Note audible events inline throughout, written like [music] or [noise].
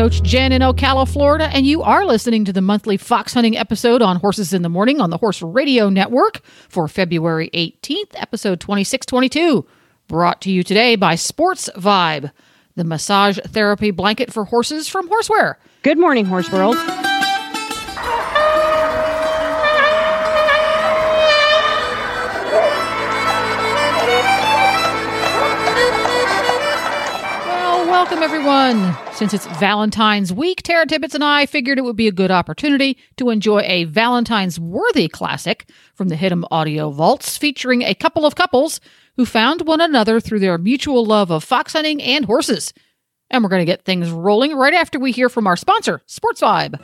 Coach Jen in Ocala, Florida, and you are listening to the monthly fox hunting episode on Horses in the Morning on the Horse Radio Network for February 18th, episode 2622. Brought to you today by Sportz-Vibe, the massage therapy blanket for horses from Horseware. Good morning, Horse World. Welcome everyone. Since it's Valentine's week, Tara Tibbets and I figured it would be a good opportunity to enjoy a Valentine's worthy classic from the Hit'em Audio Vaults featuring a couple of couples who found one another through their mutual love of fox hunting and horses. And we're going to get things rolling right after we hear from our sponsor, Sportz-Vibe.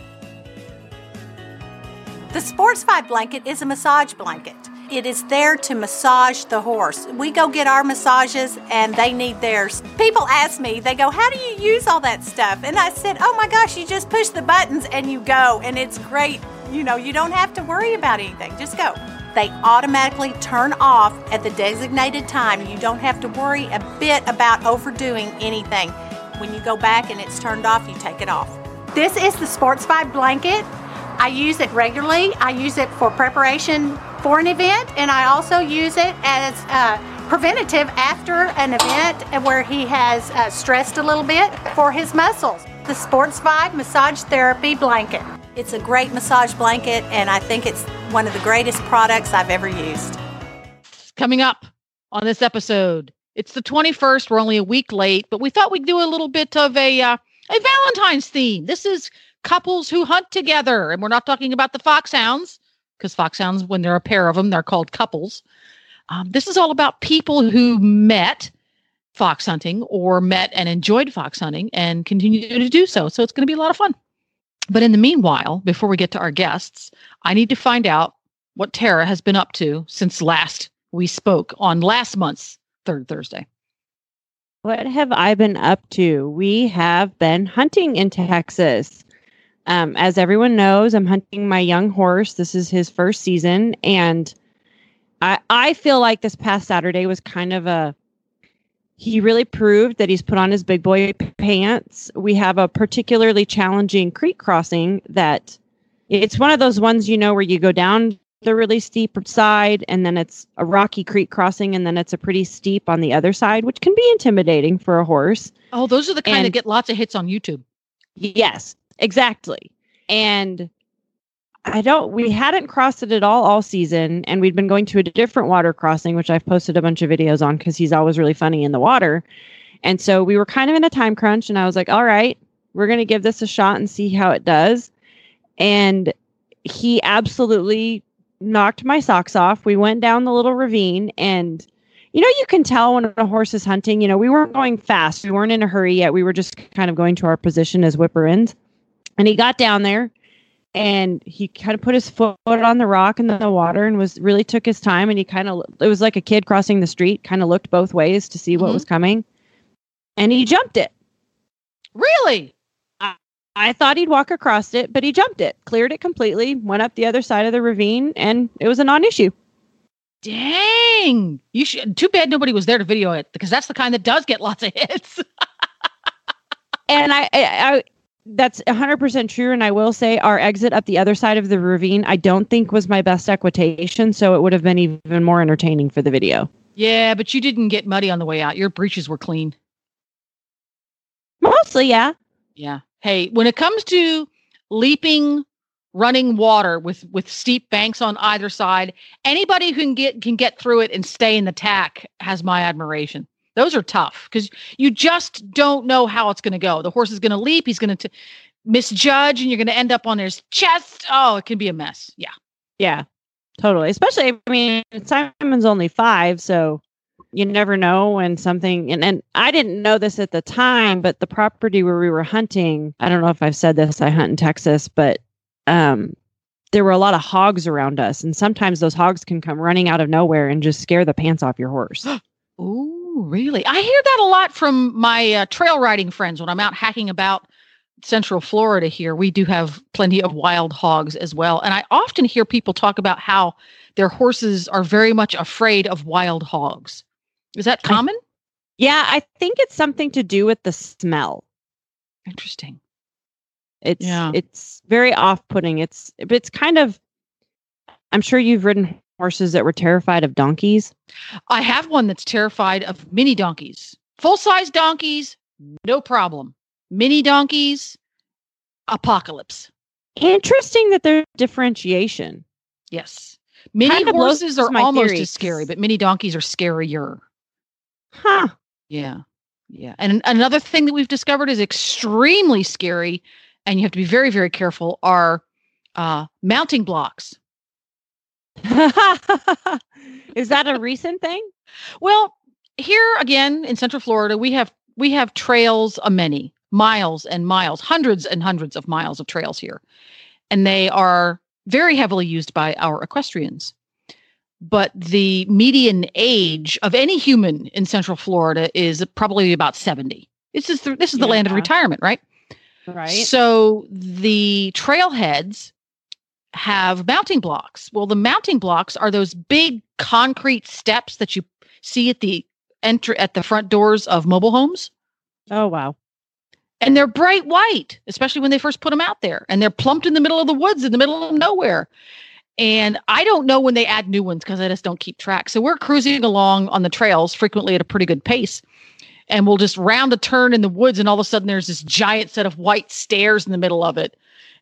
The Sportz-Vibe blanket is a massage blanket. It is there to massage the horse. We go get our massages and they need theirs. People ask me, they go, How do you use all that stuff? And I said, Oh my gosh, you just push the buttons and you go, and it's great. You know, you don't have to worry about anything. Just go. They automatically turn off at the designated time. You don't have to worry a bit about overdoing anything. When you go back and it's turned off, you take it off. This is the Sportz-Vibe blanket. I use it regularly. I use it for preparation for an event, and I also use it as uh, preventative after an event where he has uh, stressed a little bit for his muscles. The Sportz-Vibe Massage Therapy Blanket. It's a great massage blanket, and I think it's one of the greatest products I've ever used. Coming up on this episode, it's the 21st. We're only a week late, but we thought we'd do a little bit of a uh, a Valentine's theme. This is couples who hunt together, and we're not talking about the foxhounds because foxhounds, when there are a pair of them, they're called couples. Um, this is all about people who met fox hunting or met and enjoyed fox hunting and continue to do so. So it's going to be a lot of fun. But in the meanwhile, before we get to our guests, I need to find out what Tara has been up to since last we spoke on last month's third Thursday. What have I been up to? We have been hunting in Texas. Um, as everyone knows, I'm hunting my young horse. This is his first season, and I I feel like this past Saturday was kind of a he really proved that he's put on his big boy pants. We have a particularly challenging creek crossing that it's one of those ones you know where you go down the really steep side and then it's a rocky creek crossing and then it's a pretty steep on the other side, which can be intimidating for a horse. Oh, those are the kind And- that get lots of hits on YouTube. Yes, exactly. And I don't, we hadn't crossed it at all all season. And we'd been going to a different water crossing, which I've posted a bunch of videos on because he's always really funny in the water. And so we were kind of in a time crunch. And I was like, all right, we're going to give this a shot and see how it does. And he absolutely knocked my socks off. We went down the little ravine and you know, you can tell when a horse is hunting. You know, we weren't going fast. We weren't in a hurry yet. We were just kind of going to our position as whipper ins. And he got down there and he kind of put his foot on the rock in the water and was really took his time. And he kind of, it was like a kid crossing the street, kind of looked both ways to see what Mhm. was coming. And he jumped it. Really? I thought he'd walk across it, but he jumped it, cleared it completely, went up the other side of the ravine, and it was a non issue. Dang. You should too bad nobody was there to video it because that's the kind that does get lots of hits. [laughs] and I, I, I that's 100% true and i will say our exit up the other side of the ravine i don't think was my best equitation so it would have been even more entertaining for the video yeah, but you didn't get muddy on the way out. Your breeches were clean. mostly yeah Yeah. Hey, when it comes to leaping running water with with steep banks on either side, anybody who can get can get through it and stay in the tack has my admiration. Those are tough because you just don't know how it's going to go. The horse is going to leap, he's going to misjudge, and you're going to end up on his chest. Oh, it can be a mess. Yeah. yeah totally especially i mean simon's only five so you never know when something and, and i didn't know this at the time but the property where we were hunting i don't know if i've said this i hunt in texas but um there were a lot of hogs around us, and sometimes those hogs can come running out of nowhere and just scare the pants off your horse. [gasps] [gasps] Ooh, really? I hear that a lot from my uh, trail riding friends when I'm out hacking about Central Florida here. We do have plenty of wild hogs as well. And I often hear people talk about how their horses are very much afraid of wild hogs. Is that I- common? yeah, I think it's something to do with the smell. Interesting. It's Yeah. it's very off-putting. It's but it's kind of I'm sure you've ridden horses that were terrified of donkeys. I have one that's terrified of mini donkeys. Full size donkeys, no problem. Mini donkeys, apocalypse. Interesting that there's differentiation. Yes. Mini Kinda horses are almost theory. as scary, but mini donkeys are scarier. Huh. Yeah. Yeah. And another thing that we've discovered is extremely scary, and you have to be very, very careful, are uh, mounting blocks. [laughs] Is that a recent thing? Well, here again in Central Florida, we have we have trails a many miles and miles, hundreds and hundreds of miles of trails here, and they are very heavily used by our equestrians. But the median age of any human in Central Florida is probably about seventy. This is the, this is the land of retirement, right? Right. So the trailheads have mounting blocks. Well, the mounting blocks are those big concrete steps that you see at the enter at the front doors of mobile homes. Oh wow. And they're bright white, especially when they first put them out there. And they're plumped in the middle of the woods in the middle of nowhere. And I don't know when they add new ones because I just don't keep track. So we're cruising along on the trails frequently at a pretty good pace. And we'll just round a turn in the woods, and all of a sudden there's this giant set of white stairs in the middle of it.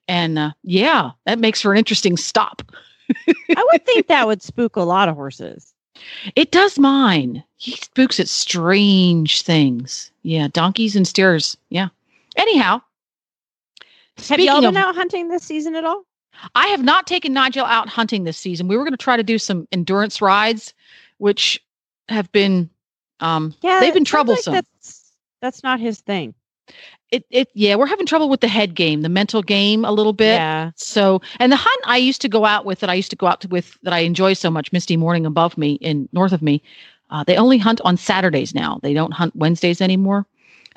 And uh, yeah, that makes for an interesting stop. I would think that would spook a lot of horses. [laughs] It does mine. He spooks at strange things. Yeah, donkeys and steers. Yeah. Anyhow, Have y'all been of- out hunting this season at all? I have not taken Nigel out hunting this season. We were going to try to do some endurance rides, which have been, um, Yeah, they've been sounds like troublesome. that's that's not his thing. It, it, yeah, we're having trouble with the head game, the mental game a little bit. Yeah. So, and the hunt I used to go out with that I used to go out to with that I enjoy so much, Misty Morning above me in north of me. Uh, they only hunt on Saturdays now. They don't hunt Wednesdays anymore.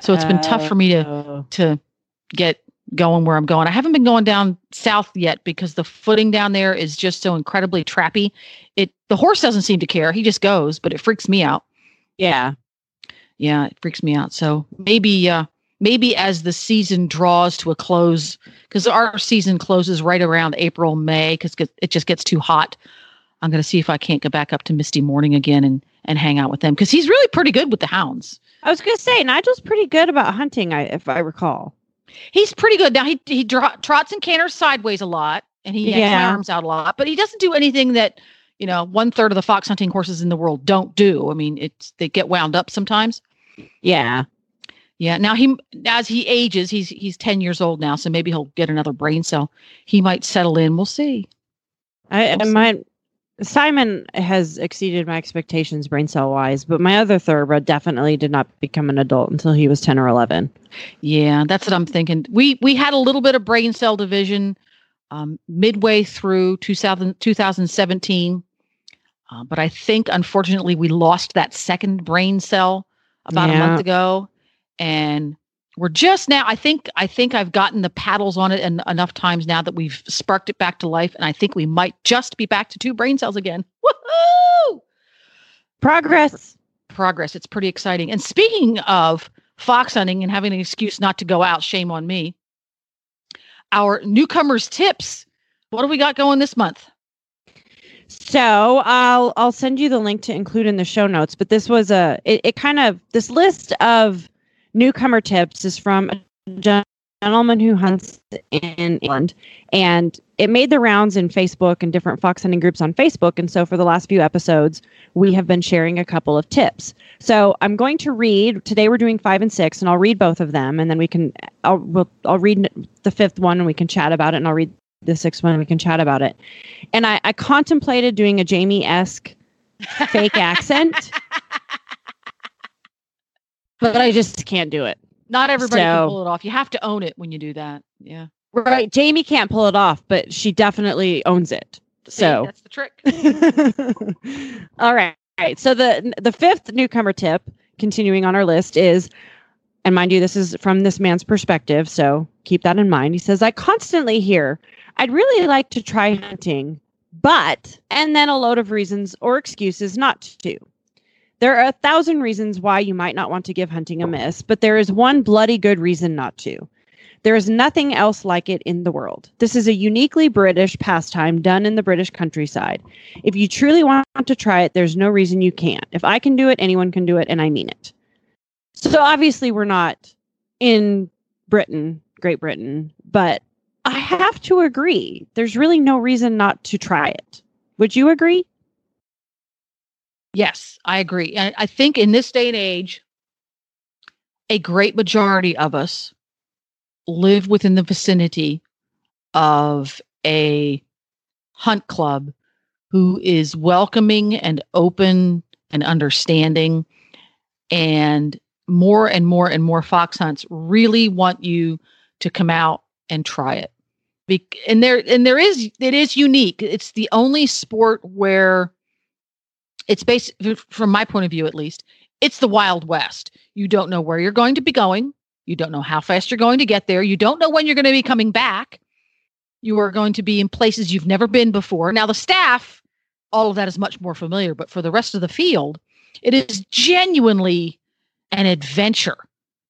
So it's been tough for me to Oh. to get going where I'm going. I haven't been going down south yet because the footing down there is just so incredibly trappy. It the horse doesn't seem to care. He just goes, but it freaks me out. Yeah. Yeah, it freaks me out. So maybe uh maybe as the season draws to a close cuz our season closes right around April May cuz it just gets too hot. I'm going to see if I can't go back up to Misty Morning again and and hang out with them cuz he's really pretty good with the hounds. I was gonna say Nigel's pretty good about hunting, I if I recall. He's pretty good. Now he he trots and canters sideways a lot, and he Yeah. arms out a lot. But he doesn't do anything that you know one third of the fox hunting horses in the world don't do. I mean, it's they get wound up sometimes. Yeah. Yeah. Now he as he ages, he's he's ten years old now, so maybe he'll get another brain cell. He might settle in. We'll see. I We'll see. Simon has exceeded my expectations brain cell wise, but my other thoroughbred definitely did not become an adult until he was ten or eleven. Yeah, that's what I'm thinking. We we had a little bit of brain cell division um, midway through 2000, 2017, uh, but I think unfortunately we lost that second brain cell about a month ago, and we're just now. I think I think I've gotten the paddles on it and enough times now that we've sparked it back to life, and I think we might just be back to two brain cells again. Woohoo! Progress. progress. It's pretty exciting. And speaking of fox hunting and having an excuse not to go out, shame on me. Our newcomers tips. What do we got going this month? So I'll I'll send you the link to include in the show notes. But this was a it, it kind of this list of newcomer tips is from a gentleman who hunts in England, and it made the rounds in Facebook and different fox hunting groups on Facebook. And so for the last few episodes, we have been sharing a couple of tips. So I'm going to read today. We're doing five and six, and I'll read both of them, and then we can I'll we'll, I'll read the fifth one and we can chat about it, and I'll read the sixth one and we can chat about it. And I, I contemplated doing a Jamie esque fake [laughs] accent, but I just can't do it. Not everybody can pull it off. You have to own it when you do that. Yeah. Right. Jamie can't pull it off, but she definitely owns it. So that's the trick. All right. [laughs] All right. So the the fifth newcomer tip, continuing on our list, is and mind you, this is from this man's perspective, so keep that in mind. He says, I constantly hear, I'd really like to try hunting, but and then a load of reasons or excuses not to. There are a thousand reasons why you might not want to give hunting a miss, but there is one bloody good reason not to. There is nothing else like it in the world. This is a uniquely British pastime done in the British countryside. If you truly want to try it, there's no reason you can't. If I can do it, anyone can do it, and I mean it. So obviously, we're not in Britain, Great Britain, but I have to agree. There's really no reason not to try it. Would you agree? Yes, I agree. I, I think in this day and age, a great majority of us live within the vicinity of a hunt club who is welcoming and open and understanding and more and more and more fox hunts really want you to come out and try it Be- and there and there is it is unique it's the only sport where it's based from my point of view at least it's the wild west. You don't know where you're going to be going. You don't know how fast you're going to get there. You don't know when you're going to be coming back. You are going to be in places you've never been before. Now the staff all of that is much more familiar but for the rest of the field it is genuinely an adventure.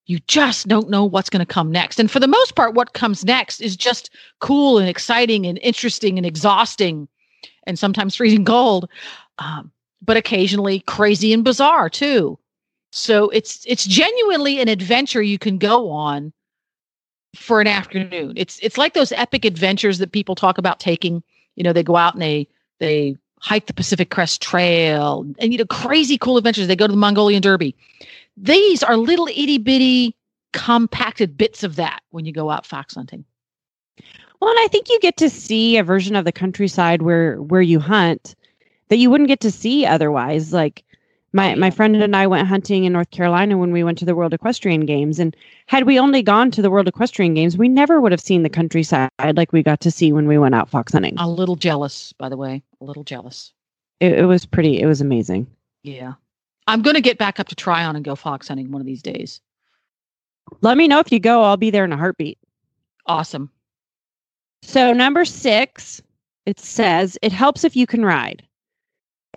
You just don't know what's going to come next. And for the most part what comes next is just cool and exciting and interesting and exhausting and sometimes freezing cold. Um, but occasionally crazy and bizarre too so it's it's genuinely an adventure you can go on for an afternoon. It's it's like those epic adventures that people talk about taking. You know, they go out and they they hike the Pacific Crest Trail and you know crazy cool adventures. They go to the Mongolian Derby. These are little itty bitty compacted bits of that when you go out fox hunting. Well, and I think you get to see a version of the countryside where where you hunt that you wouldn't get to see otherwise. Like my my friend and I went hunting in North Carolina when we went to the World Equestrian Games, and had we only gone to the World Equestrian Games, we never would have seen the countryside like we got to see when we went out fox hunting. A little jealous, by the way. A little jealous. It, it was pretty. It was amazing. Yeah. I'm going to get back up to Tryon and go fox hunting one of these days. Let me know if you go. I'll be there in a heartbeat. Awesome. So number six, it says it helps if you can ride.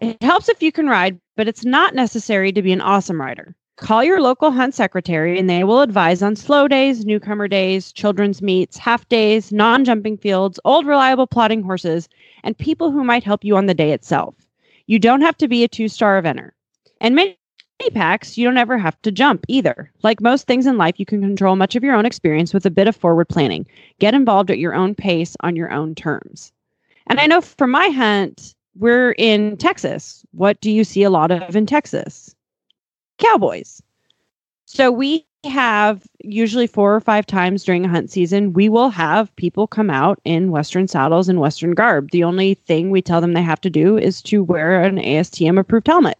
It helps if you can ride, but it's not necessary to be an awesome rider. Call your local hunt secretary and they will advise on slow days, newcomer days, children's meets, half days, non jumping fields, old reliable plodding horses, and people who might help you on the day itself. You don't have to be a two star eventer. And many packs, you don't ever have to jump either. Like most things in life, you can control much of your own experience with a bit of forward planning. Get involved at your own pace on your own terms. And I know for my hunt, we're in Texas. What do you see a lot of in Texas? Cowboys. So we have usually four or five times during a hunt season, we will have people come out in Western saddles and Western garb. The only thing we tell them they have to do is to wear an ASTM approved helmet.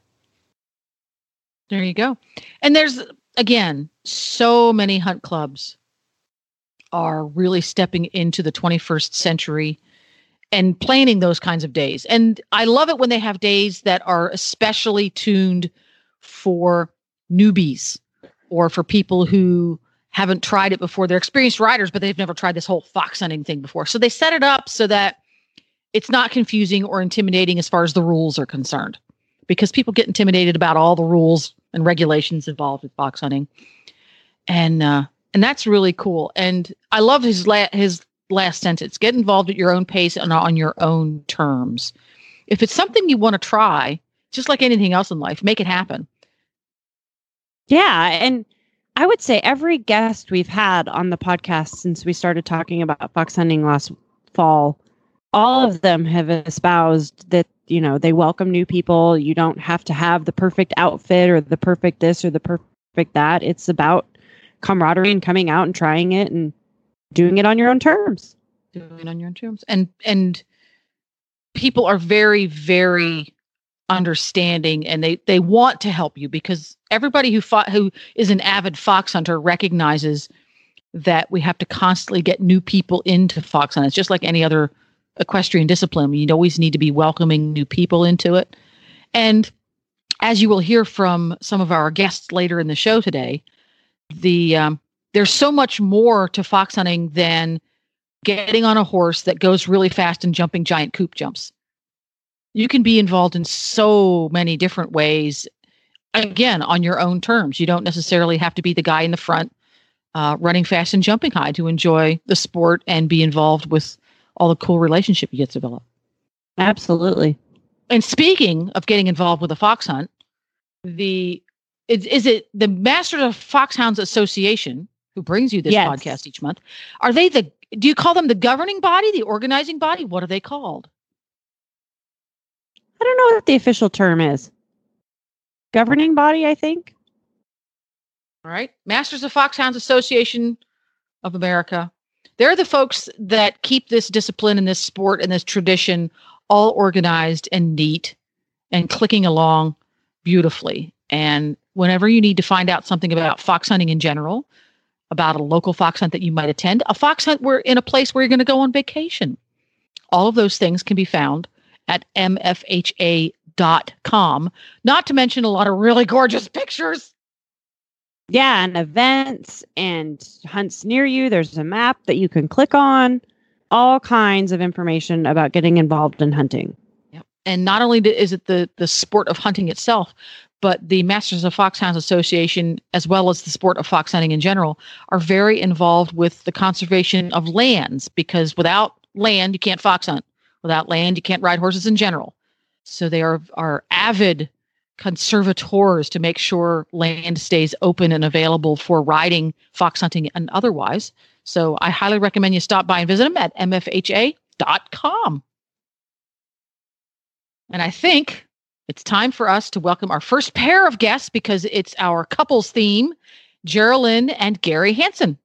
There you go. And there's again so many hunt clubs are really stepping into the 21st century and planning those kinds of days. And I love it when they have days that are especially tuned for newbies or for people who haven't tried it before. They're experienced riders, but they've never tried this whole fox hunting thing before. So they set it up so that it's not confusing or intimidating as far as the rules are concerned because people get intimidated about all the rules and regulations involved with fox hunting. And uh and that's really cool. And I love his la- his last sentence. Get involved at your own pace and on your own terms. If it's something you want to try, just like anything else in life, make it happen. Yeah. And I would say every guest we've had on the podcast since we started talking about fox hunting last fall, all of them have espoused that, you know, they welcome new people. You don't have to have the perfect outfit or the perfect this or the perfect that. It's about camaraderie and coming out and trying it and doing it on your own terms. Doing it on your own terms. And and people are very, very understanding and they they want to help you because everybody who fought who is an avid fox hunter recognizes that we have to constantly get new people into fox hunt. It's just like any other equestrian discipline. You always need to be welcoming new people into it. And as you will hear from some of our guests later in the show today, the um, there's so much more to fox hunting than getting on a horse that goes really fast and jumping giant coop jumps. You can be involved in so many different ways. Again, on your own terms. You don't necessarily have to be the guy in the front uh, running fast and jumping high to enjoy the sport and be involved with all the cool relationship you get to develop. Absolutely. And speaking of getting involved with a fox hunt, the is, is it the Masters of Foxhounds Association who brings you this Yes. podcast each month? Are they the do you call them the governing body, the organizing body? What are they called? I don't know what the official term is. Governing body, I think. All right. Masters of Foxhounds Association of America. They're the folks that keep this discipline and this sport and this tradition all organized and neat and clicking along beautifully. And whenever you need to find out something about fox hunting in general, about a local fox hunt that you might attend, a fox hunt where in a place where you're going to go on vacation. All of those things can be found at mfha.com, not to mention a lot of really gorgeous [laughs] pictures. Yeah, and events and hunts near you. There's a map that you can click on. All kinds of information about getting involved in hunting. and not only is it the the sport of hunting itself but the masters of foxhounds association as well as the sport of fox hunting in general are very involved with the conservation of lands because without land you can't fox hunt. Without land you can't ride horses in general. So they are are avid conservators to make sure land stays open and available for riding fox hunting and otherwise. So i highly recommend you stop by and visit them at mfha.com and I think it's time for us to welcome our first pair of guests because it's our couples theme, Geraldine and Gary Hansen.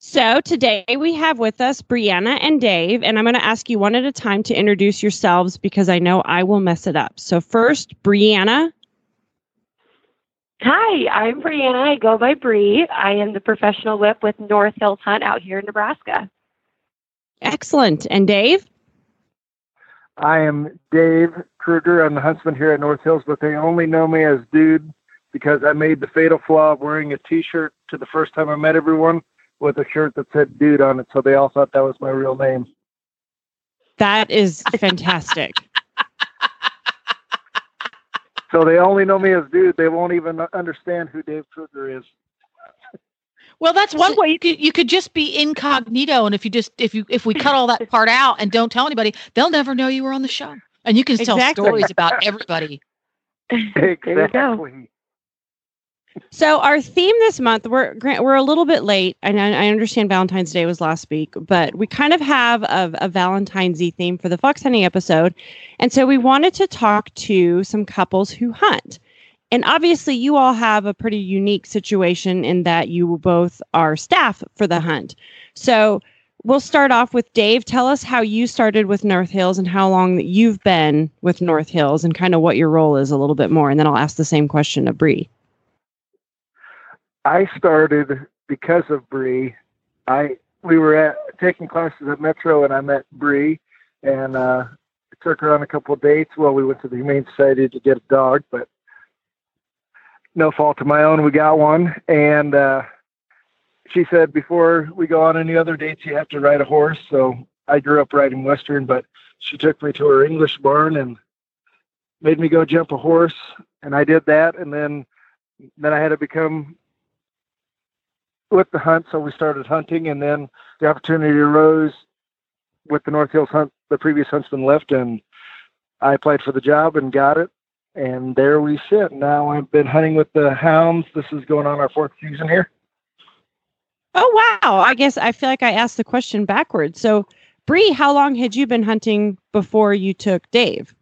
So today we have with us Breanna and Dave, and I'm going to ask you one at a time to introduce yourselves because I know I will mess it up. So first, Breanna. Hi, I'm Breanna. I go by Bree. I am the professional whip with North Hills Hunt out here in Nebraska. Excellent. And Dave? I am Dave Kruger. I'm the huntsman here at North Hills, but they only know me as Dude because I made the fatal flaw of wearing a T-shirt to the first time I met everyone with a shirt that said Dude on it, so they all thought that was my real name. That is fantastic. [laughs] So they only know me as Dude. They won't even understand who Dave Kruger is. Well, that's one way you could you could just be incognito, and if you just if you if we cut all that part out and don't tell anybody, they'll never know you were on the show, and you can tell Exactly. stories about everybody. Exactly. So our theme this month, we're gra- we're a little bit late. I know I understand Valentine's Day was last week, but we kind of have a, a Valentine's Day theme for the fox hunting episode, and so we wanted to talk to some couples who hunt. And obviously, you all have a pretty unique situation in that you both are staff for the hunt. So we'll start off with Dave. Tell us how you started with North Hills and how long that you've been with North Hills, and kind of what your role is a little bit more. And then I'll ask the same question of Bree. I started because of Bree. I we were at taking classes at Metro, and I met Bree, and uh, took her on a couple of dates. Well, we went to the Humane Society to get a dog, but no fault of my own, we got one. And uh, she said, before we go on any other dates, you have to ride a horse. So I grew up riding Western, but she took me to her English barn and made me go jump a horse, and I did that, and then then I had to become with the hunt, so we started hunting, and then the opportunity arose with the North Hills hunt. The previous huntsman left, and I applied for the job and got it, and there we sit. Now I've been hunting with the hounds. This is going on our fourth season here. Oh wow! I guess I feel like I asked the question backwards. So, Bree, how long had you been hunting before you took Dave?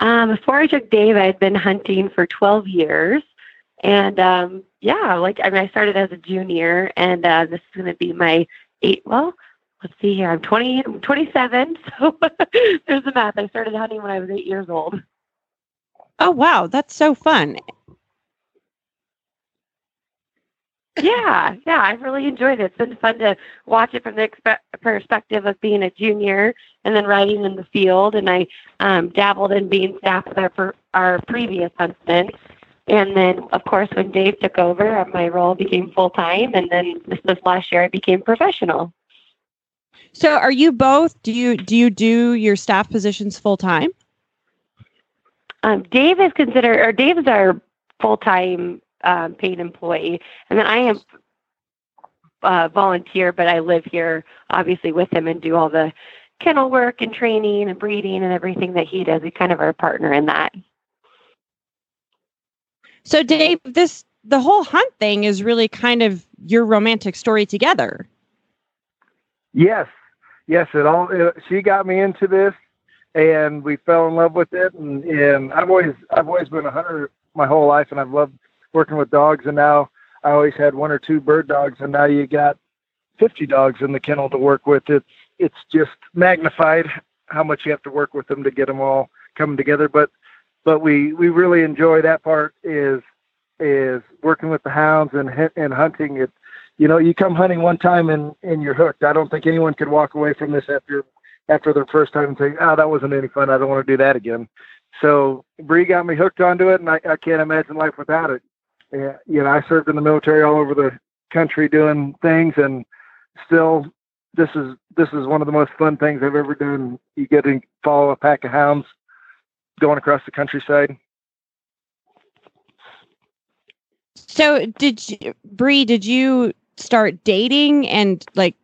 Um, before I took Dave, I had been hunting for 12 years. And um, yeah, like I mean, I started as a junior, and uh, this is going to be my eight. Well, let's see here. I'm 20, I'm 27. [laughs] So [laughs] there's the math. I started hunting when I was eight years old. Oh wow, that's so fun. yeah, yeah, I've really enjoyed it. It's been fun to watch it from the expe- perspective of being a junior and then riding in the field. And I um, dabbled in being staff with our our previous huntsman. And then, of course, when Dave took over, my role became full time. And then this, this last year, I became professional. So, are you both? Do you do you do your staff positions full time? Um, Dave is considered, or Dave is our full time um, paid employee, and then I am uh, volunteer, but I live here obviously with him and do all the kennel work and training and breeding and everything that he does. He's kind of our partner in that. So, Dave, this the whole hunt thing is really kind of your romantic story together. Yes, yes. It all. It, she got me into this, and we fell in love with it. And, and I've always, I've always been a hunter my whole life, and I've loved working with dogs. And now I always had one or two bird dogs, and now you got 50 dogs in the kennel to work with. It's, it's just magnified how much you have to work with them to get them all coming together. But, but we, we really enjoy that part is, is working with the hounds and, and hunting. It, you know, you come hunting one time and, and you're hooked. I don't think anyone could walk away from this after, after their first time and say, oh, ah, that wasn't any fun. I don't want to do that again. So Bree got me hooked onto it, and I, I can't imagine life without it. Yeah, you know, I served in the military all over the country doing things, and still, this is this is one of the most fun things I've ever done. You get to follow a pack of hounds going across the countryside. So, did you, Bree? Did you start dating and like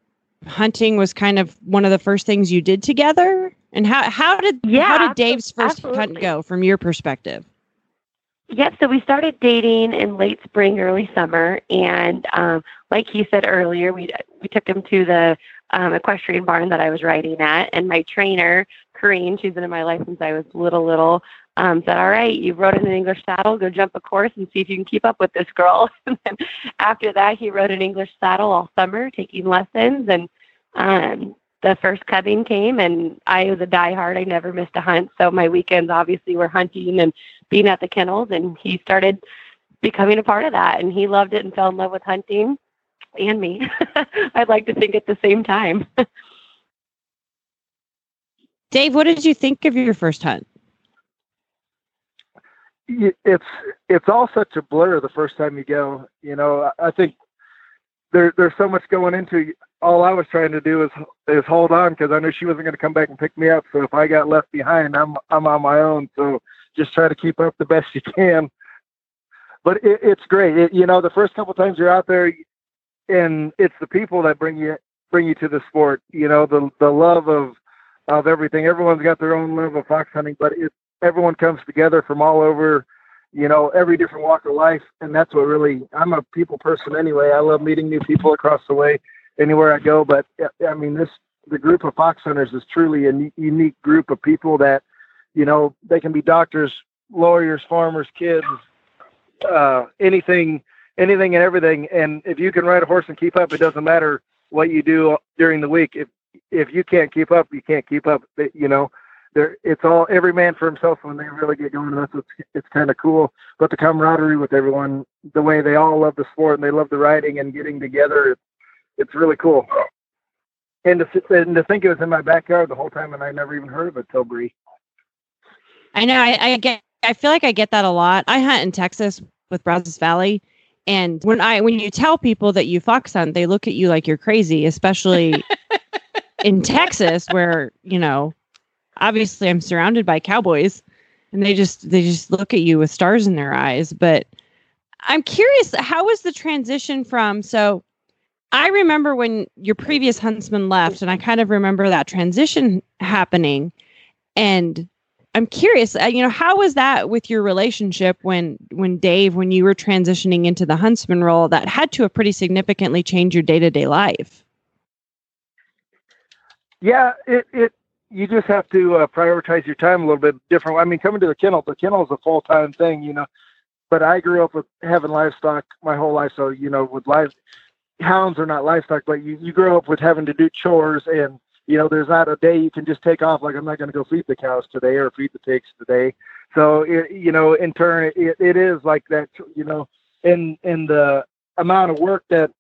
hunting was kind of one of the first things you did together? And how how did yeah, how did Dave's first absolutely. hunt go from your perspective? Yep. So we started dating in late spring, early summer, and um, like he said earlier, we we took him to the um, equestrian barn that I was riding at, and my trainer, Corrine, she's been in my life since I was little, little, um, said, "All right, you rode in an English saddle. Go jump a course and see if you can keep up with this girl." [laughs] and then after that, he rode an English saddle all summer, taking lessons, and um, the first cubbing came and I was a diehard. I never missed a hunt. So my weekends obviously were hunting and being at the kennels and he started becoming a part of that and he loved it and fell in love with hunting and me. [laughs] I'd like to think at the same time. [laughs] Dave, what did you think of your first hunt? It's it's all such a blur the first time you go. You know, I think there there's so much going into all I was trying to do is is hold on because I knew she wasn't going to come back and pick me up. So if I got left behind, I'm I'm on my own. So just try to keep up the best you can. But it, it's great. It, you know, the first couple times you're out there, and it's the people that bring you bring you to the sport. You know, the the love of of everything. Everyone's got their own love of fox hunting, but it everyone comes together from all over you know, every different walk of life. And that's what really, I'm a people person anyway. I love meeting new people across the way anywhere I go. But I mean, this the group of fox hunters is truly a unique group of people that, you know, they can be doctors, lawyers, farmers, kids, uh, anything, anything and everything. And if you can ride a horse and keep up, it doesn't matter what you do during the week. If if you can't keep up, you can't keep up. You know, there it's all every man for himself when they really get going. That's what's it's kind of cool. But the camaraderie with everyone, the way they all love the sport and they love the riding and getting together, it's really cool. And to, and to think it was in my backyard the whole time, and I never even heard of it till Bree. I know. I, I get. I feel like I get that a lot. I hunt in Texas with Brazos Valley, and when I when you tell people that you fox hunt, they look at you like you're crazy, especially [laughs] in Texas, where you know, obviously I'm surrounded by cowboys, and they just they just look at you with stars in their eyes. But I'm curious, how was the transition from so I remember when your previous huntsman left, and I kind of remember that transition happening. And I'm curious, uh, you know, how was that with your relationship when when Dave, when you were transitioning into the huntsman role, that had to have pretty significantly changed your day to day life? Yeah, it it you just have to uh, prioritize your time a little bit different. I mean, coming to the kennel, the kennel is a full time thing, you know. But I grew up with having livestock my whole life, so you know, with live hounds are not livestock, but you, you grow up with having to do chores and you know, there's not a day you can just take off like I'm not going to go feed the cows today or feed the pigs today. So it, you know, in turn, it, it is like that. You know, in in the amount of work that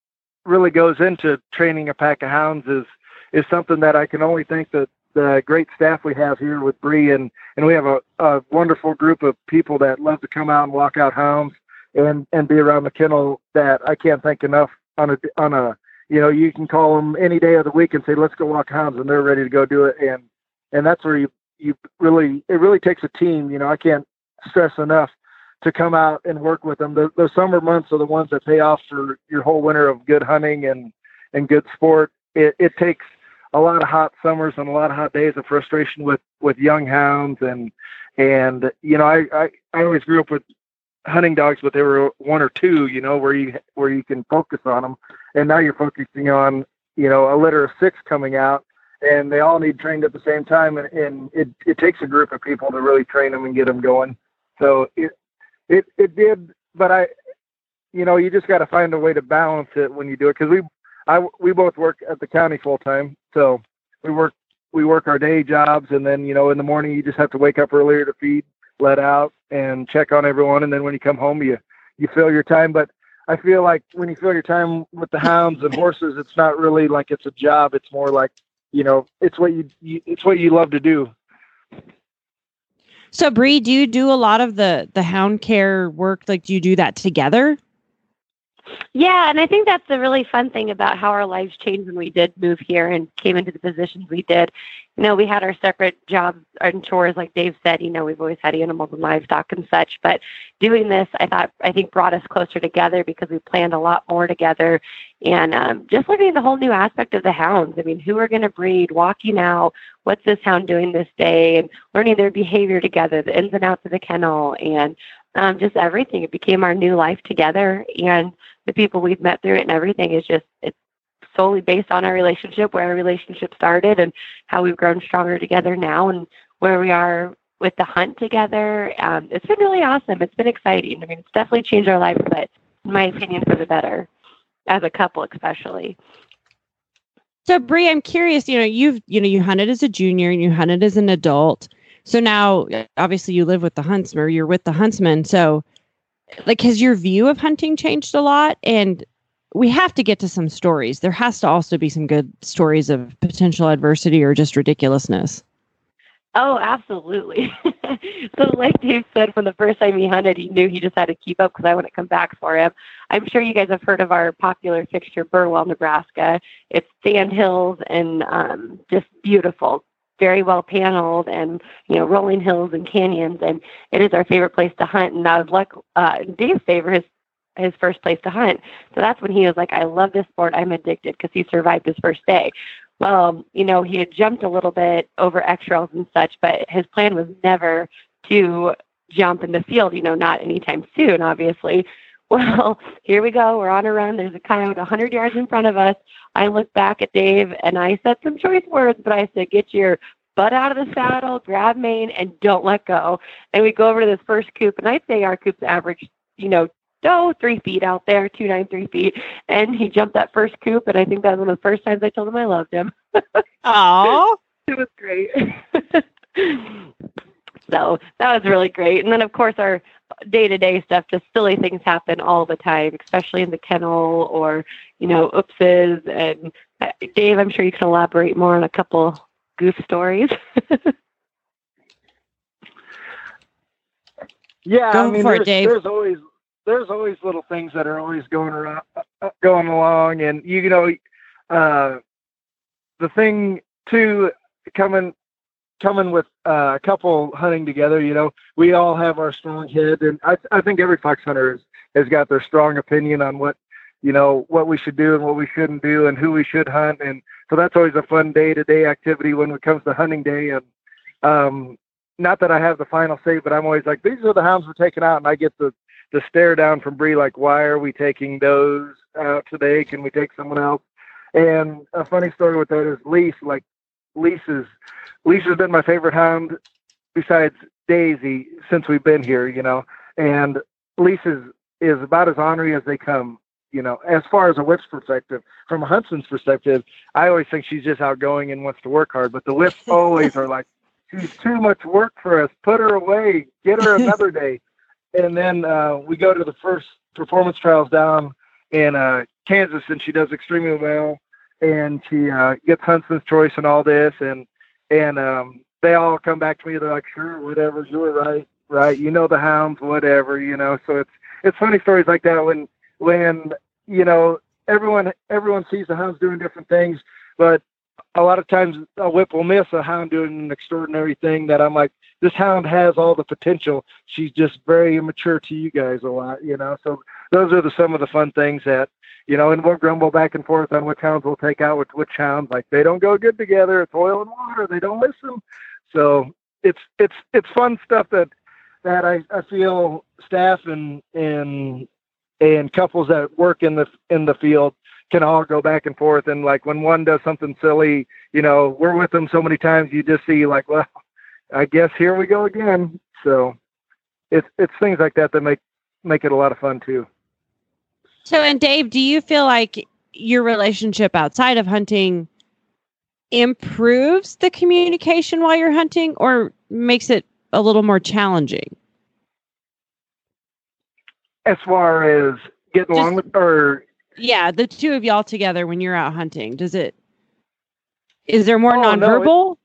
really goes into training a pack of hounds is is something that I can only thank the the great staff we have here with Bree and and we have a, a wonderful group of people that love to come out and walk out hounds and and be around the kennel that I can't thank enough on a on a you know you can call them any day of the week and say let's go walk hounds and they're ready to go do it. And and that's where you you really it really takes a team you know I can't stress enough to come out and work with them. The, the summer months are the ones that pay off for your whole winter of good hunting and and good sport. It, it takes a lot of hot summers and a lot of hot days of frustration with with young hounds. And and you know I I, I always grew up with hunting dogs but they were one or two you know where you where you can focus on them and now you're focusing on you know a litter of six coming out and they all need trained at the same time. And, and it, it takes a group of people to really train them and get them going. So it it it did but i you know you just got to find a way to balance it when you do it because we i we both work at the county full time so we work we work our day jobs and then you know in the morning you just have to wake up earlier to feed let out and check on everyone and then when you come home you you fill your time but I feel like when you fill your time with the hounds and horses, it's not really like it's a job. It's more like, you know, it's what you, you it's what you love to do. So, Bree, do you do a lot of the the hound care work? Like, do you do that together? Yeah, and I think that's the really fun thing about how our lives changed when we did move here and came into the positions we did. You know, we had our separate jobs and chores, like Dave said. You know, we've always had animals and livestock and such. But doing this, I thought, I think, brought us closer together because we planned a lot more together, and um, just learning the whole new aspect of the hounds. I mean, who are going to breed, walking out, what's this hound doing this day, and learning their behavior together, the ins and outs of the kennel, and um, just everything. It became our new life together, and the people we've met through it and everything is just it's solely based on our relationship, where our relationship started, and how we've grown stronger together now, and where we are with the hunt together. Um, it's been really awesome. It's been exciting. I mean, it's definitely changed our life, but in my opinion, for the better, as a couple, especially. So, Bree, I'm curious. You know, you've you know you hunted as a junior and you hunted as an adult. So now, obviously, you live with the huntsman. Or you're with the huntsman. So, like has your view of hunting changed a lot? And we have to get to some stories. There has to also be some good stories of potential adversity or just ridiculousness. Oh absolutely. [laughs] So like dave said from the first time he hunted he knew he just had to keep up because i wouldn't come back for him. I'm sure you guys have heard of our popular fixture burwell nebraska. It's sand hills and um, just beautiful very well paneled and you know rolling hills and canyons and it is our favorite place to hunt. And that was like uh dave's favorite his his first place to hunt. So that's when he was like i love this sport. I'm addicted because he survived his first day. Well you know he had jumped a little bit over x trails and such but his plan was never to jump in the field you know not anytime soon obviously [laughs] well, here we go. We're on a run. There's a coyote 100 yards in front of us. I look back at Dave and I said some choice words, but I said, get your butt out of the saddle, grab mane, and don't let go. And we go over to this first coop, and I'd say our coop's average, you know, oh, three feet out there, two nine three feet. And he jumped that first coop, and I think that was one of the first times I told him I loved him. [laughs] Oh, it was great. [laughs] so that was really great. And then, of course, our day to day stuff, just silly things happen all the time, especially in the kennel or, you know, oopses. And uh, Dave, I'm sure you can elaborate more on a couple goof stories. [laughs] yeah, Go I mean, for it, there's, Dave. there's always there's always little things that are always going around, uh, going along, and you know, uh, the thing too coming coming with uh, a couple hunting together, you know, we all have our strong head, and I, I think every fox hunter has, has got their strong opinion on what, you know, what we should do and what we shouldn't do, and who we should hunt, and so that's always a fun day-to-day activity when it comes to hunting day. And um, not that I have the final say, but I'm always like, these are the hounds we're taking out, and I get the the stare down from Bree, like, why are we taking those out today? Can we take someone else? And a funny story with that is Lease, like Lisa's Lisa's been my favorite hound besides Daisy since we've been here, you know. And Lisa's is about as ornery as they come, you know, as far as a whip's perspective. From a huntsman's perspective, I always think she's just outgoing and wants to work hard, but the whips [laughs] always are like, she's too much work for us. Put her away. Get her another day. And then uh, we go to the first performance trials down in uh, Kansas, and she does extremely well. And she uh, gets Huntsman's Choice and all this, and and um, they all come back to me. They're like, "Sure, whatever, you were right, right. You know the hounds, whatever, you know." So it's it's funny stories like that when when you know everyone everyone sees the hounds doing different things, but a lot of times a whip will miss a hound doing an extraordinary thing that I'm like, this hound has all the potential. She's just very immature to you guys a lot, you know. So those are the some of the fun things that you know, and we'll grumble back and forth on which hounds we'll take out with which hounds. Like they don't go good together. It's oil and water. They don't listen. So it's it's it's fun stuff that that I, I feel staff and and and couples that work in the in the field can all go back and forth and like when one does something silly you know we're with them so many times you just see like well i guess here we go again so it's it's things like that that make make it a lot of fun too So, and Dave, do you feel like your relationship outside of hunting improves the communication while you're hunting or makes it a little more challenging? as far as getting Just- along with or Yeah, the two of y'all together when you're out hunting, does it, is there more Oh, no, it- nonverbal?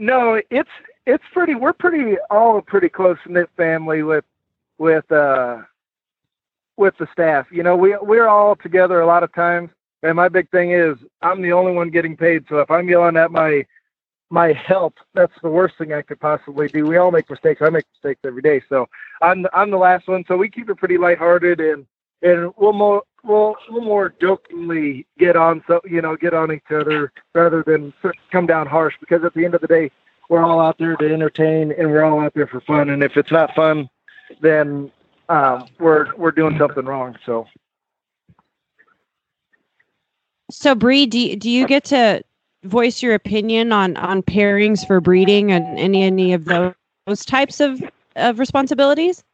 No, it's it's pretty. We're pretty all a pretty close knit family with with uh with the staff. You know, we we're all together a lot of times. And my big thing is I'm the only one getting paid. So if I'm yelling at my my help, that's the worst thing I could possibly do. We all make mistakes. I make mistakes every day. So I'm I'm the last one. So we keep it pretty lighthearted and and we'll more we'll we'll more jokingly get on so you know get on each other rather than come down harsh because at the end of the day we're all out there to entertain and we're all out there for fun and if it's not fun then um, we're we're doing something wrong so So, Bree, do, you- do you get to voice your opinion on, on pairings for breeding and any, any of those, those types of, of responsibilities?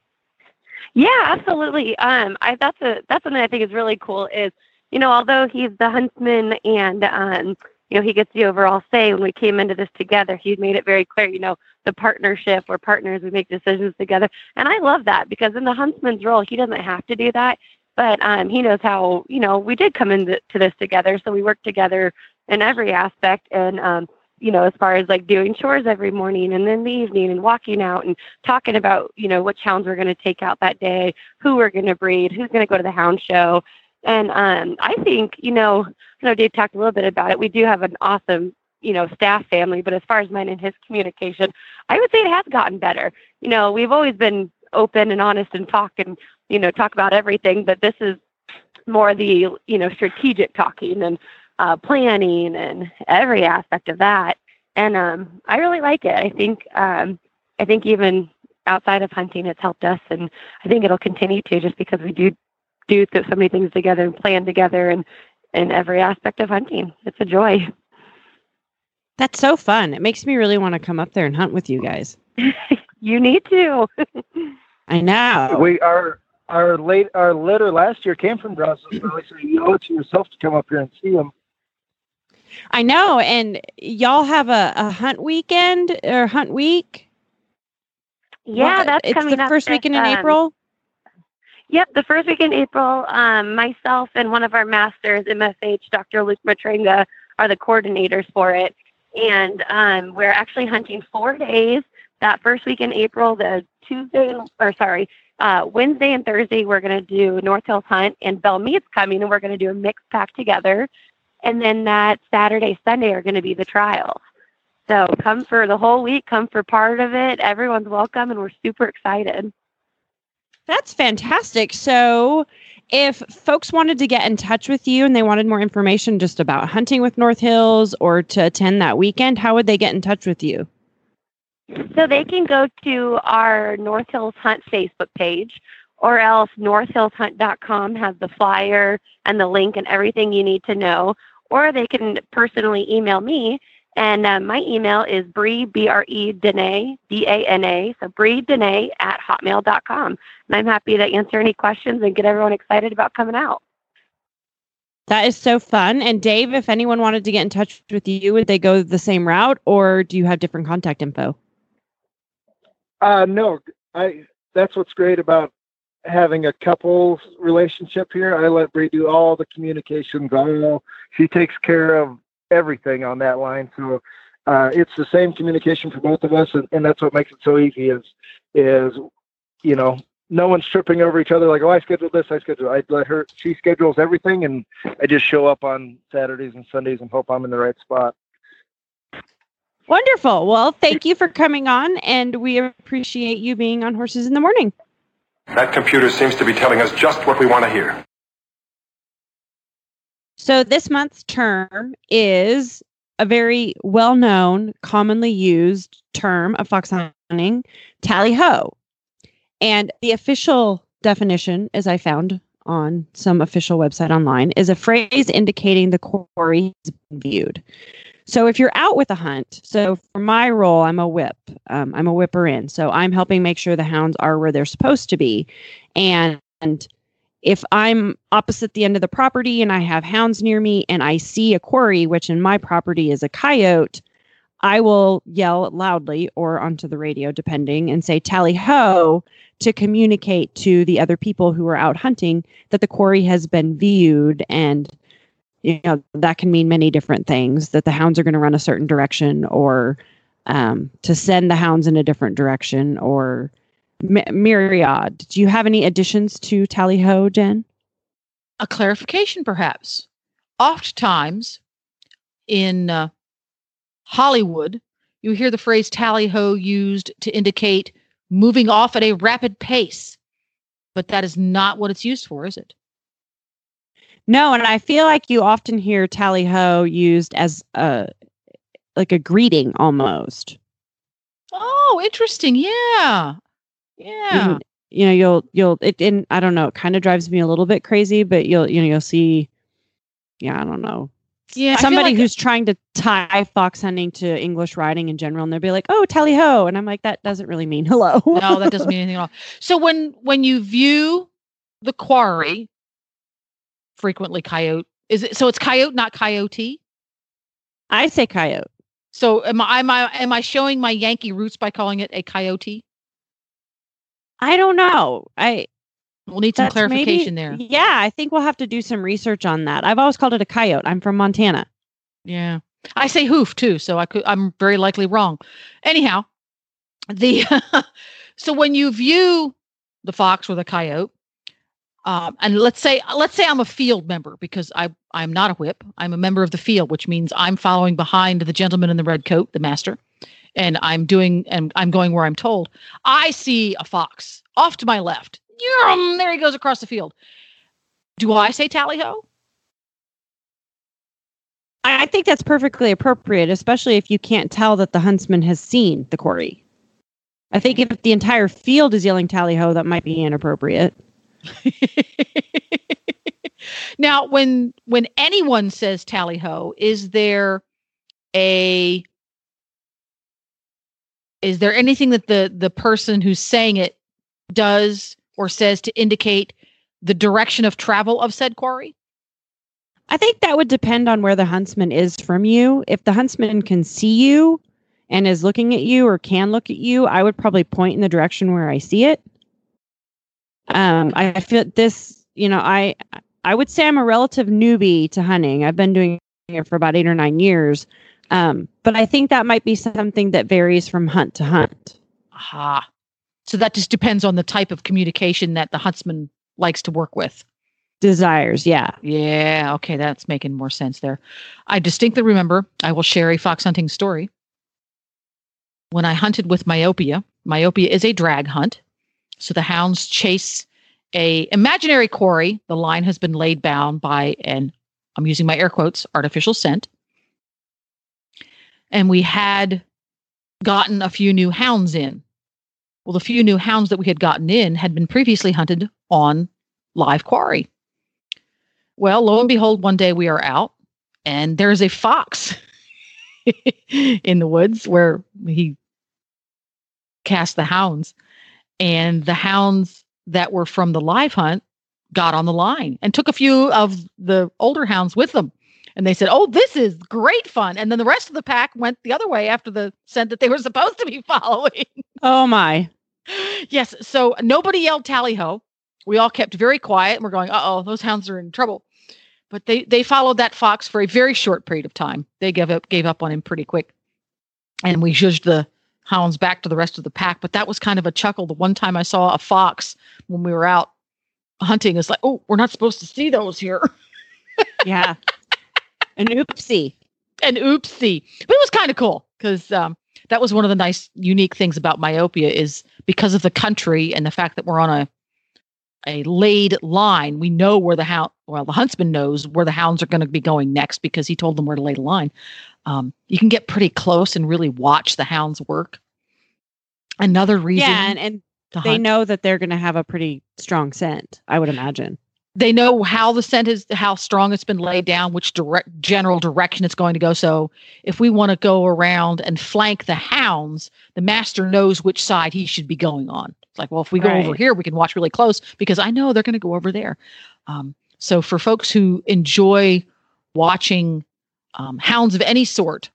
Yeah, absolutely. Um, I that's a that's something I think is really cool. Is you know, although he's the huntsman and um, you know, he gets the overall say. When we came into this together, he made it very clear. You know, the partnership. We're partners. We make decisions together, and I love that because in the huntsman's role, he doesn't have to do that, but um, he knows how. You know, we did come into to this together, so we work together in every aspect, and um, you know, as far as like doing chores every morning and then the evening and walking out and talking about, you know, what hounds we're going to take out that day, who we're going to breed, who's going to go to the hound show. And um, I think, you know, I know Dave talked a little bit about it. We do have an awesome, you know, staff family, but as far as mine and his communication, I would say it has gotten better. You know, we've always been open and honest and talk and, you know, talk about everything, but this is more the, you know, strategic talking and uh, planning and every aspect of that. And um, I really like it. I think um, I think even outside of hunting, it's helped us, and I think it'll continue to just because we do do so many things together and plan together and in every aspect of hunting. It's a joy. That's so fun. It makes me really want to come up there and hunt with you guys. [laughs] You need to. I know. we our our late our litter last year came from Brazos Valley, so you owe it to yourself to come up here and see them. I know. And y'all have a, a hunt weekend or hunt week? yeah, What- that's it's coming the up first weekend in um, April. Yep, the first week in April, um, myself and one of our masters, MFH, Dr. Luke Matringa, are the coordinators for it. And um, we're actually hunting four days. That first week in April, the Tuesday, or sorry, uh, Wednesday and Thursday, we're going to do North Hills Hunt, and Belle Meade's coming, and we're going to do a mixed pack together. And then that Saturday, Sunday are going to be the trials. So come for the whole week, come for part of it. Everyone's welcome, and we're super excited. That's fantastic. So, if folks wanted to get in touch with you and they wanted more information just about hunting with North Hills or to attend that weekend, how would they get in touch with you? So they can go to our North Hills Hunt Facebook page, or else northhillshunt.com has the flyer and the link and everything you need to know. Or they can personally email me, and uh, my email is Bree, B R E Danae, D A N A, so Bree Danae at hotmail.com. And I'm happy to answer any questions and get everyone excited about coming out. That is so fun. And Dave, if anyone wanted to get in touch with you, would they go the same route or do you have different contact info? Uh, no, I. That's what's great about having a couples relationship here. I let Bree do all the communications. All she takes care of everything on that line. So uh, it's the same communication for both of us, and, and that's what makes it so easy. Is is you know no one's tripping over each other like oh I scheduled this I scheduled I let her she schedules everything and I just show up on Saturdays and Sundays and hope I'm in the right spot. Wonderful. Well, thank you for coming on, and we appreciate you being on Horses in the Morning. That computer seems to be telling us just what we want to hear. So, this month's term is a very well known, commonly used term of fox hunting, tally ho. And the official definition, as I found on some official website online, is a phrase indicating the quarry has been viewed. So if you're out with a hunt, so for my role, I'm a whip. Um, I'm a whipper in. So I'm helping make sure the hounds are where they're supposed to be. And, and if I'm opposite the end of the property and I have hounds near me and I see a quarry, which in my property is a coyote, I will yell loudly or onto the radio, depending, and say tally ho to communicate to the other people who are out hunting that the quarry has been viewed. And you know that can mean many different things that the hounds are going to run a certain direction or um, to send the hounds in a different direction or my- myriad do you have any additions to tally ho jen a clarification perhaps oftentimes in uh, hollywood you hear the phrase tally ho used to indicate moving off at a rapid pace but that is not what it's used for is it no, and I feel like you often hear tally ho used as a like a greeting almost. Oh, interesting. Yeah. Yeah. You, you know, you'll you'll it and I don't know, it kind of drives me a little bit crazy, but you'll you know, you'll see yeah, I don't know. Yeah. Somebody like who's trying to tie fox hunting to English riding in general, and they'll be like, "Oh, tally ho," and I'm like, "That doesn't really mean [laughs] hello." no, that doesn't mean anything at all. So when when you view the quarry, frequently coyote. Is it so? It's coyote, not coyote. I say coyote. So am I? Am I? Am I showing my Yankee roots by calling it a coyote? I don't know. I we'll need some clarification maybe- there. Yeah, I think we'll have to do some research on that. I've always called it a coyote. I'm from Montana. Yeah, I say hoof too, so I could. I'm very likely wrong. Anyhow, the [laughs] so when you view the fox or the coyote, um, and let's say let's say I'm a field member because I I'm not a whip. I'm a member of the field, which means I'm following behind the gentleman in the red coat, the master, and I'm doing and I'm going where I'm told. I see a fox off to my left. Yum, there he goes across the field. Do I say tally ho? I I think that's perfectly appropriate, especially if you can't tell that the huntsman has seen the quarry. I think if the entire field is yelling tally ho, that might be inappropriate. [laughs] now, when when anyone says tally ho, is there a is there anything that the the person who's saying it does or says to indicate the direction of travel of said quarry? I think that would depend on where the huntsman is from you. If the huntsman can see you and is looking at you or can look at you, I would probably point in the direction where I see it. Um, I feel this, you know, I I would say I'm a relative newbie to hunting. I've been doing it for about eight or nine years. Um, but I think that might be something that varies from hunt to hunt. Aha. So that just depends on the type of communication that the huntsman likes to work with. Desires, yeah. Yeah, okay, that's making more sense there. I distinctly remember, I will share a fox hunting story. When I hunted with Myopia, Myopia is a drag hunt. So the hounds chase a imaginary quarry. The line has been laid down by an I'm using my air quotes artificial scent. And we had gotten a few new hounds in. Well, the few new hounds that we had gotten in had been previously hunted on live quarry. Well, lo and behold, one day we are out and there's a fox [laughs] in the woods where he cast the hounds. And the hounds that were from the live hunt got on the line and took a few of the older hounds with them. And they said, Oh, this is great fun. And then the rest of the pack went the other way after the scent that they were [laughs] supposed to be following. Oh my. yes. So nobody yelled tally ho. we all kept very quiet and we're going, uh oh, those hounds are in trouble. But they they followed that fox for a very short period of time. They gave up gave up on him pretty quick. And we judged the hounds back to the rest of the pack. But that was kind of a chuckle. The one time I saw a fox when we were out hunting, it's like, oh, we're not supposed to see those here. [laughs] Yeah. An oopsie. An oopsie. But it was kind of cool because um, that was one of the nice, unique things about Myopia is because of the country and the fact that we're on a a laid line, we know where the hound. Well, the huntsman knows where the hounds are going to be going next because he told them where to lay the line. Um, you can get pretty close and really watch the hounds work. Another reason, Yeah, and, and they hunt. know that they're going to have a pretty strong scent, I would imagine. They know how the scent is how strong it's been laid down which direct general direction it's going to go. So if we want to go around and flank the hounds the master knows which side he should be going on. It's like well if we go over here we can watch really close because i know they're going to go over there. Um, so for folks who enjoy watching um, hounds of any sort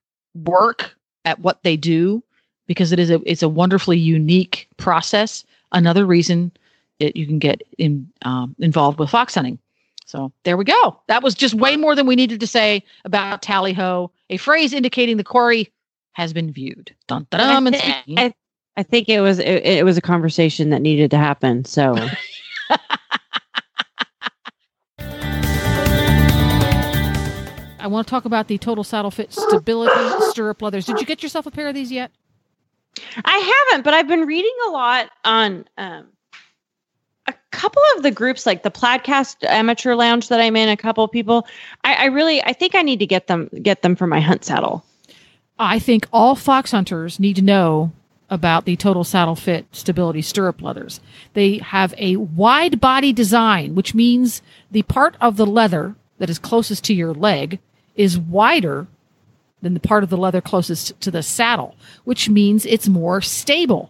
work at what they do because it is a it's a wonderfully unique process. Another reason that you can get in um, involved with fox hunting. So there we go. That was just way more than we needed to say about tally ho, a phrase indicating the quarry has been viewed. Dun, dun, dun, and I, thi- speaking- I, I think it was it, it was a conversation that needed to happen. So [laughs] I want to talk about the total saddle fit stability stirrup leathers. Did you get yourself a pair of these yet? I haven't, but I've been reading a lot on um, a couple of the groups, like the Plaidcast Amateur Lounge that I'm in. A couple of people, I, I really, I think I need to get them, get them for my hunt saddle. I think all fox hunters need to know about the total saddle fit stability stirrup leathers. They have a wide body design, which means the part of the leather that is closest to your leg is wider than the part of the leather closest to the saddle, which means it's more stable.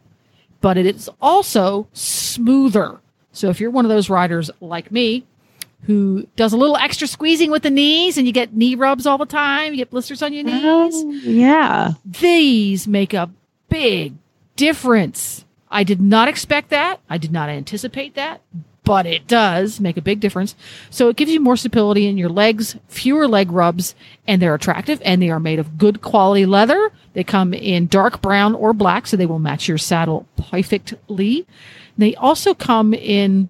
But it is also smoother. So if you're one of those riders like me, who does a little extra squeezing with the knees and you get knee rubs all the time, you get blisters on your oh, knees yeah. these make a big difference. I did not expect that. I did not anticipate that, but it does make a big difference. So it gives you more stability in your legs, fewer leg rubs, and they're attractive and they are made of good quality leather. They come in dark brown or black, so they will match your saddle perfectly. They also come in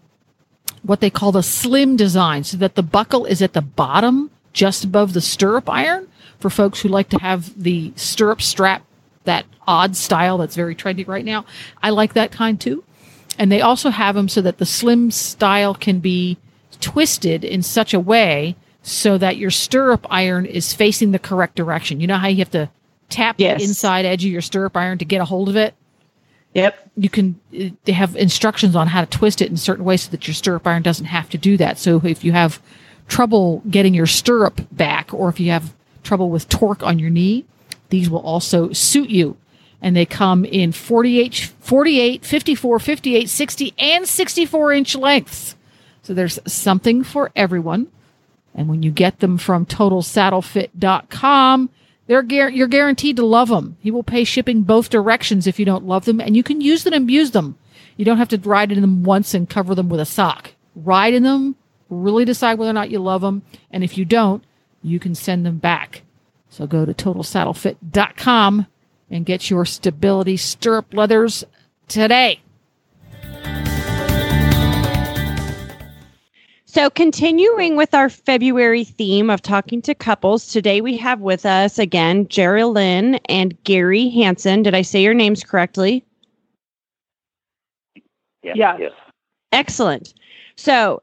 what they call the slim design so that the buckle is at the bottom just above the stirrup iron for folks who like to have the stirrup strap that odd style that's very trendy right now. I like that kind too. And they also have them so that the slim style can be twisted in such a way so that your stirrup iron is facing the correct direction. You know how you have to tap Yes. the inside edge of your stirrup iron to get a hold of it Yep. you can they have instructions on how to twist it in certain ways so that your stirrup iron doesn't have to do that. So if you have trouble getting your stirrup back or if you have trouble with torque on your knee these will also suit you. And they come in 48 48 54 58 60 and 64 inch lengths. So there's something for everyone. And when you get them from totalsaddlefit.com, they're you're guaranteed to love them. He will pay shipping both directions if you don't love them, and you can use them and abuse them. You don't have to ride in them once and cover them with a sock. Ride in them, really decide whether or not you love them, and if you don't, you can send them back. So go to totalsaddlefit.com and get your stability stirrup leathers today. So, continuing with our February theme of talking to couples, today we have with us again Geraldine and Gary Hansen. Did I say your names correctly? Yeah. Excellent. So,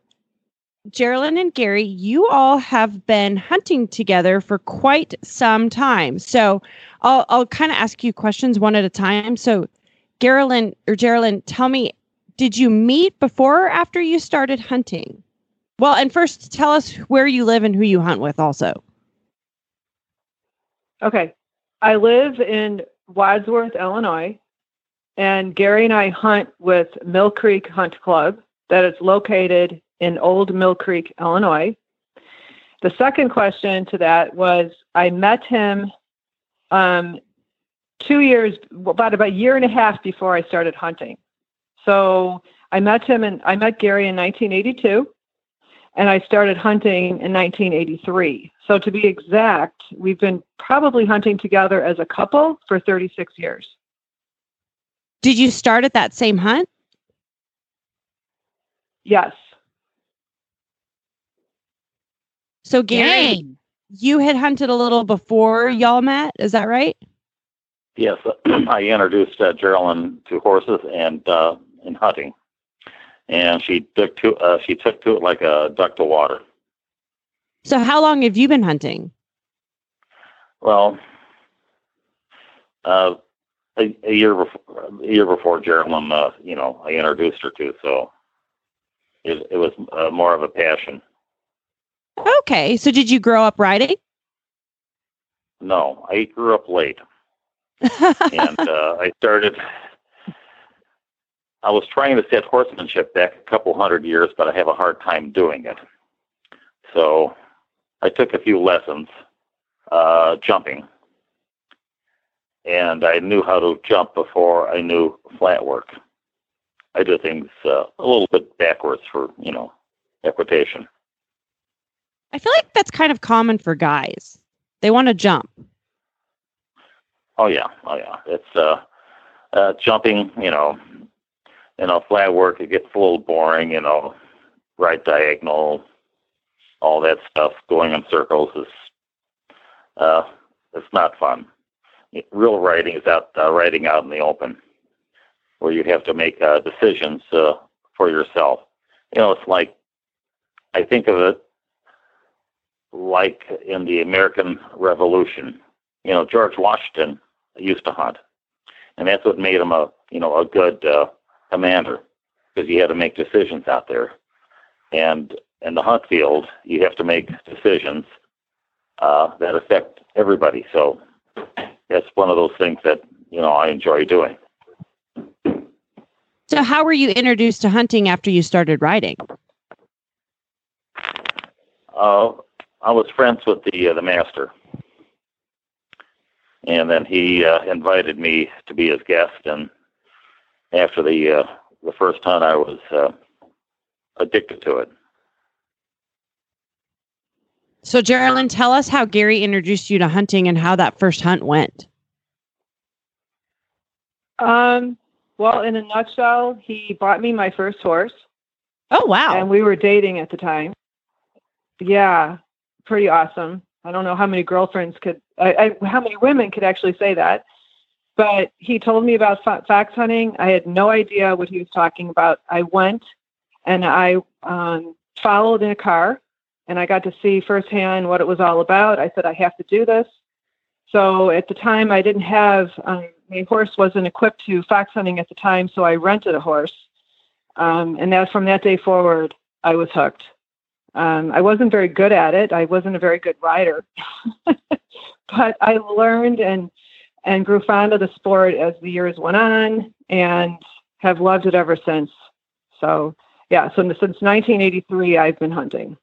Geraldine and Gary, you all have been hunting together for quite some time. So, I'll I'll kind of ask you questions one at a time. So, Geraldine or Geraldine, tell me, did you meet before or after you started hunting? Well, and first, tell us where you live and who you hunt with, also. Okay. I live in Wadsworth, Illinois, and Gary and I hunt with Mill Creek Hunt Club that is located in Old Mill Creek, Illinois. The second question to that was I met him um, two years, about about a year and a half before I started hunting. So I met him and I met Gary in 1982, and I started hunting in 1983. So to be exact, we've been probably hunting together as a couple for 36 years. Did you start at that same hunt? Yes. So Gary, Dang. you had hunted a little before y'all met, is that right? Yes, [clears throat] I introduced uh, Geraldine to horses and uh, and hunting, and she took to uh, she took to it like a duck to water. So how long have you been hunting? Well, uh, a, a year before a year before Geraldine, uh, you know, I introduced her to, so it, it was uh, more of a passion. Okay. So did you grow up riding? No, I grew up late. [laughs] and uh, I started. I was trying to set horsemanship back a couple hundred years, but I have a hard time doing it. So I took a few lessons uh, jumping, and I knew how to jump before I knew flat work. I do things uh, a little bit backwards for you know equitation. I feel like that's kind of common for guys. They want to jump. Oh yeah, oh yeah. It's uh, uh, jumping. You know, you know, flat work. It gets a little boring. You know, right diagonal, all that stuff. Going in circles is uh, it's not fun. Real writing is out uh, writing out in the open, where you have to make uh, decisions uh, for yourself. You know, it's like I think of it like in the American Revolution. You know, George Washington used to hunt, and that's what made him a you know a good uh, commander because you had to make decisions out there, and in the hunt field you have to make decisions uh, that affect everybody. So that's one of those things that you know I enjoy doing. So how were you introduced to hunting after you started riding? Uh, I was friends with the uh, the master, and then he uh, invited me to be his guest. And after the uh, the first hunt, I was uh, addicted to it. So Geraldine, tell us how Gary introduced you to hunting and how that first hunt went. Um, well, in a nutshell, he bought me my first horse. Oh wow! And we were dating at the time. Yeah, pretty awesome. I don't know how many girlfriends could, I, I, how many women could actually say that. But he told me about fox hunting. I had no idea what he was talking about. I went and I um, followed in a car and I got to see firsthand what it was all about. I said, I have to do this. So at the time, I didn't have, um, my horse wasn't equipped to fox hunting at the time, so I rented a horse. Um, and that from that day forward, I was hooked. Um, I wasn't very good at it. I wasn't a very good rider, [laughs] but I learned and and grew fond of the sport as the years went on, and have loved it ever since. So yeah, so since 1983, I've been hunting.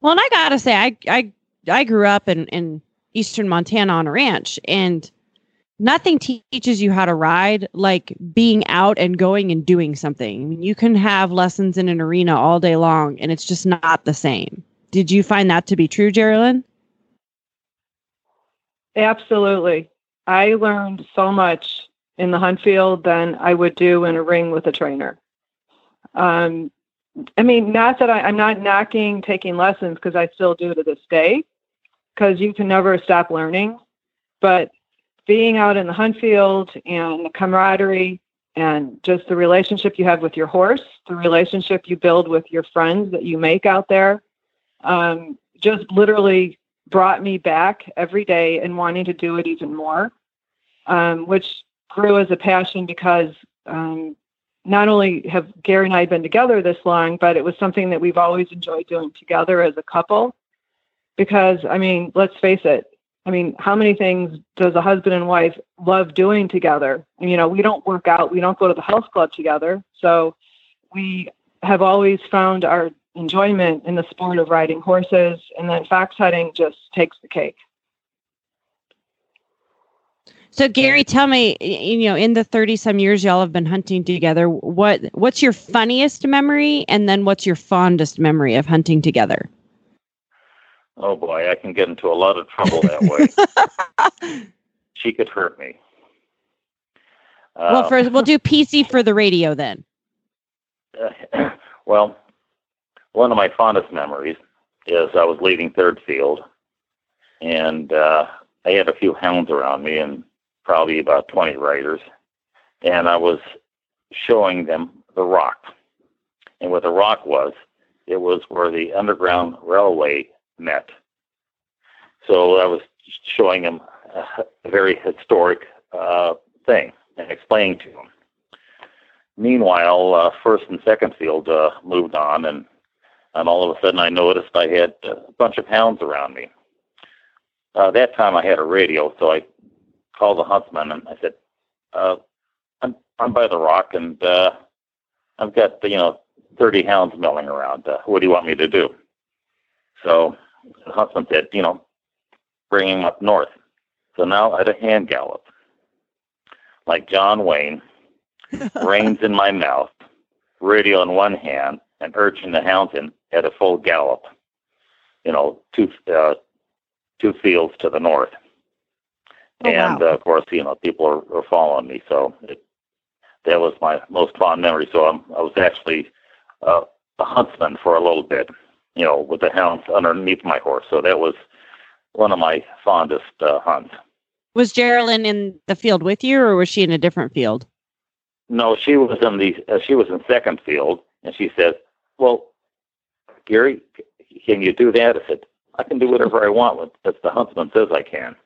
Well, and I gotta say, I I I grew up in in eastern Montana on a ranch, and nothing teaches you how to ride like being out and going and doing something. I mean, you can have lessons in an arena all day long, and it's just not the same. Did you find that to be true, Geraldine? Absolutely. I learned so much in the hunt field than I would do in a ring with a trainer. Um, I mean, not that I, I'm not knocking taking lessons because I still do to this day, because you can never stop learning. But being out in the hunt field and the camaraderie and just the relationship you have with your horse, the relationship you build with your friends that you make out there, um, just literally brought me back every day and wanting to do it even more, um, which grew as a passion because um, not only have Gary and I been together this long, but it was something that we've always enjoyed doing together as a couple. Because, I mean, let's face it, I mean, how many things does a husband and wife love doing together? And, you know, we don't work out, we don't go to the health club together. So we have always found our enjoyment in the sport of riding horses, and then fox hunting just takes the cake. So Gary, tell me, you know, in the 30 some years y'all have been hunting together, what what's your funniest memory and then what's your fondest memory of hunting together? Oh boy, I can get into a lot of trouble that way. [laughs] [laughs] she could hurt me. well, Uh, first we'll do PC for the radio then. [laughs] well, one of my fondest memories is I was leading third field, and uh, I had a few hounds around me and probably about 20 riders, and I was showing them the rock. And what the rock was, it was where the Underground Railway met. So I was showing them a, very historic uh, thing and explaining to them. Meanwhile, uh, first and second field uh, moved on, and and all of a sudden I noticed I had a bunch of hounds around me. Uh, that time I had a radio, so I called the huntsman and I said, uh, "I'm I'm by the rock, and uh, I've got you know 30 hounds milling around. Uh, what do you want me to do?" So the huntsman said, "You know, bring him up north." So now I had a hand gallop, like John Wayne, [laughs] reins in my mouth, radio in one hand, and urging the hounds in at a full gallop. You know, two uh, two fields to the north, Oh, and wow. uh, of course, you know, people are, are following me. So it, that was my most fond memory. So I'm, I was actually uh, a huntsman for a little bit, you know, with the hounds underneath my horse. So that was one of my fondest uh, hunts. Was Geraldine in the field with you or was she in a different field? No, she was in the uh, she was in second field, and she said, "Well, Gary, can you do that?" I said, "I can do whatever I want. With as the huntsman says I can."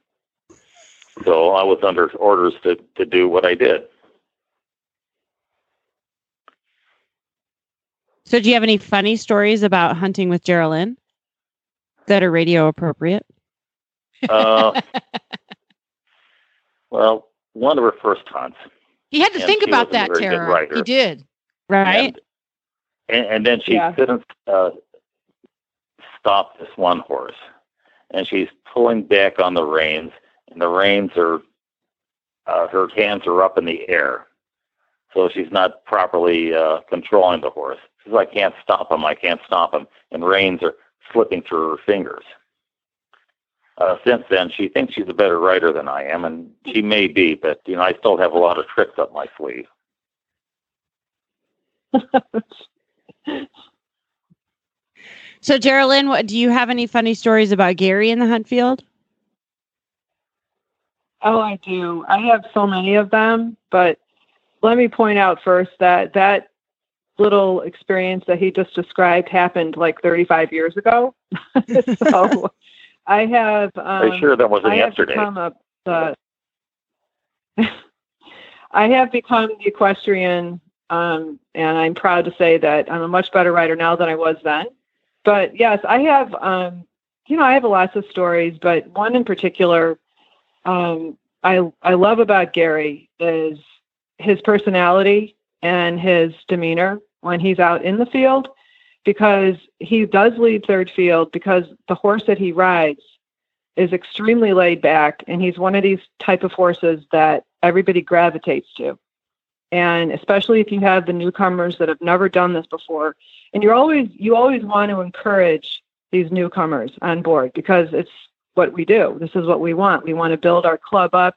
So I was under orders to to do what I did. So do you have any funny stories about hunting with Geraldine that are radio appropriate? Uh, [laughs] well, one of her first hunts, He had to think about that, Tara. He did. Right? and, and then she Yeah. couldn't uh, stop this one horse, and she's pulling back on the reins, and the reins are uh, her hands are up in the air, so she's not properly uh, controlling the horse. She says, "I can't stop him. I can't stop him," and reins are slipping through her fingers. Uh, since then, she thinks she's a better rider than I am, and she may be, but you know, I still have a lot of tricks up my sleeve. [laughs] So Geraldine, what do you have any funny stories about Gary in the hunt field? Oh, I do. I have so many of them, but let me point out first that that little experience that he just described happened like 35 years ago. [laughs] so I have. Um, Are you sure that wasn't I have yesterday? become a. Uh, [laughs] I have become the equestrian, um, and I'm proud to say that I'm a much better rider now than I was then. But yes, I have. Um, you know, I have lots of stories, but one in particular um, I I love about Gary is his personality and his demeanor when he's out in the field, because he does lead third field because the horse that he rides is extremely laid back, and he's one of these type of horses that everybody gravitates to, and especially if you have the newcomers that have never done this before, and you're always you always want to encourage these newcomers on board because it's what we do. This is what we want. We want to build our club up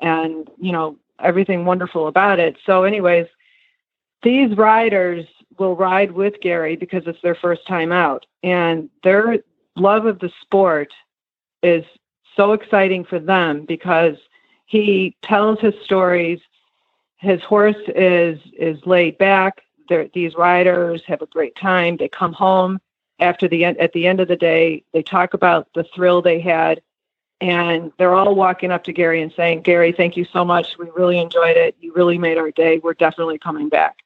and, you know, everything wonderful about it. So, anyways, these riders will ride with Gary because it's their first time out. And their love of the sport is so exciting for them because he tells his stories. His horse is is laid back. They're, these riders have a great time. They come home after the end at the end of the day they talk about the thrill they had and they're all walking up to Gary and saying, "Gary, thank you so much. We really enjoyed it. You really made our day. We're definitely coming back."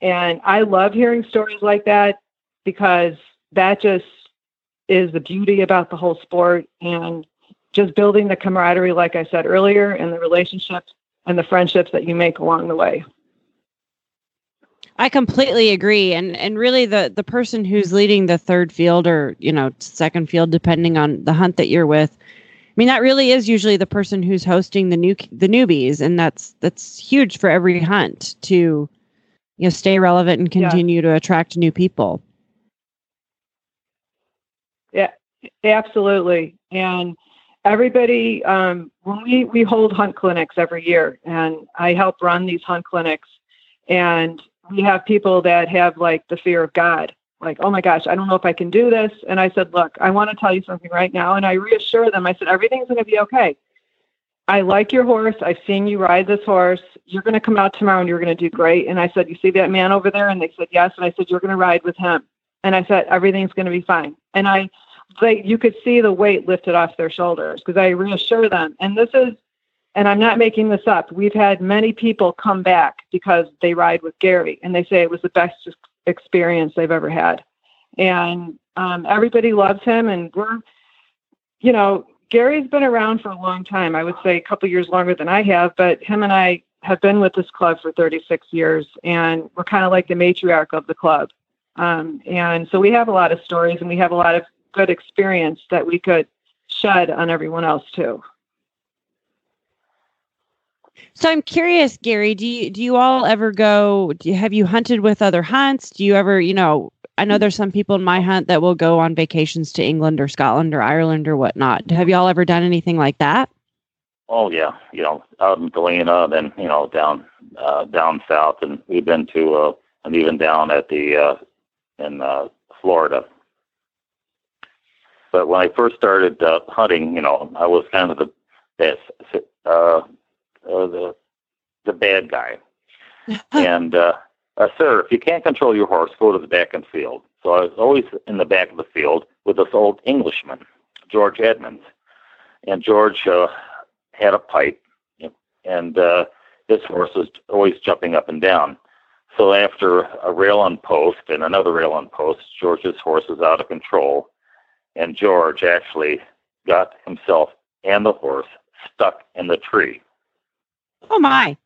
And I love hearing stories like that because that just is the beauty about the whole sport and just building the camaraderie like I said earlier and the relationships and the friendships that you make along the way. I completely agree. And and really the the person who's leading the third field or, you know, second field depending on the hunt that you're with I mean, that really is usually the person who's hosting the new the newbies, and that's that's huge for every hunt to you know stay relevant and Yeah. continue to attract new people. Yeah, absolutely. And everybody, um, when we, we hold hunt clinics every year, and I help run these hunt clinics, and we have people that have like the fear of God, like, oh my gosh, I don't know if I can do this. And I said, look, I want to tell you something right now. And I reassure them, I said, everything's going to be okay. I like your horse. I've seen you ride this horse. You're going to come out tomorrow and you're going to do great. And I said, You see that man over there? And they said, Yes. And I said, You're going to ride with him. And I said, Everything's going to be fine. And I, they, you could see the weight lifted off their shoulders because I reassure them. And this is, and I'm not making this up. We've had many people come back because they ride with Gary and they say it was the best experience they've ever had. And um, everybody loves him. And we're, you know, Gary's been around for a long time. I would say a couple years longer than I have, but him and I have been with this club for 36 years, and we're kind of like the matriarch of the club. Um, and so we have a lot of stories, and we have a lot of good experience that we could shed on everyone else too. So I'm curious, Gary. Do you do you all ever go? Do you, have you hunted with other hunts? Do you ever, you know? I know there's some people in my hunt that will go on vacations to England or Scotland or Ireland or whatnot. Have y'all ever done anything like that? Oh yeah, you know, out in Galena, then you know down uh, down south, and we've been to uh, and even down at the uh, in uh, Florida. But when I first started uh, hunting, you know, I was kind of the best, uh, uh, the the bad guy. [laughs] and uh, uh, sir, if you can't control your horse, go to the back of the field. So I was always in the back of the field with this old Englishman, George Edmonds, and George uh, had a pipe, and uh, his horse was always jumping up and down. So after a rail on post and another rail on post, George's horse was out of control, and George actually got himself and the horse stuck in the tree. Oh my!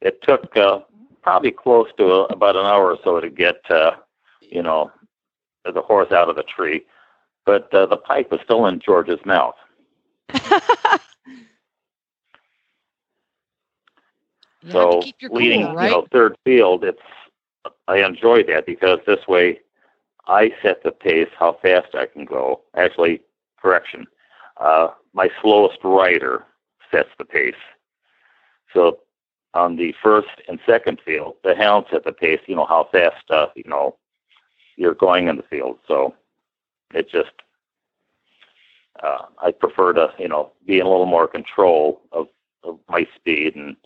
It took uh, probably close to uh about an hour or so to get, uh, you know, the horse out of the tree, but uh, the pipe was still in George's mouth. [laughs] So to keep your leading, cool, right? you know, third field, it's I enjoy that because this way I set the pace how fast I can go. Actually, correction, uh, my slowest rider sets the pace. So on the first and second field, the hound set the pace. You know how fast uh, you know you're going in the field. So it just uh, I prefer to you know be in a little more control of, of my speed and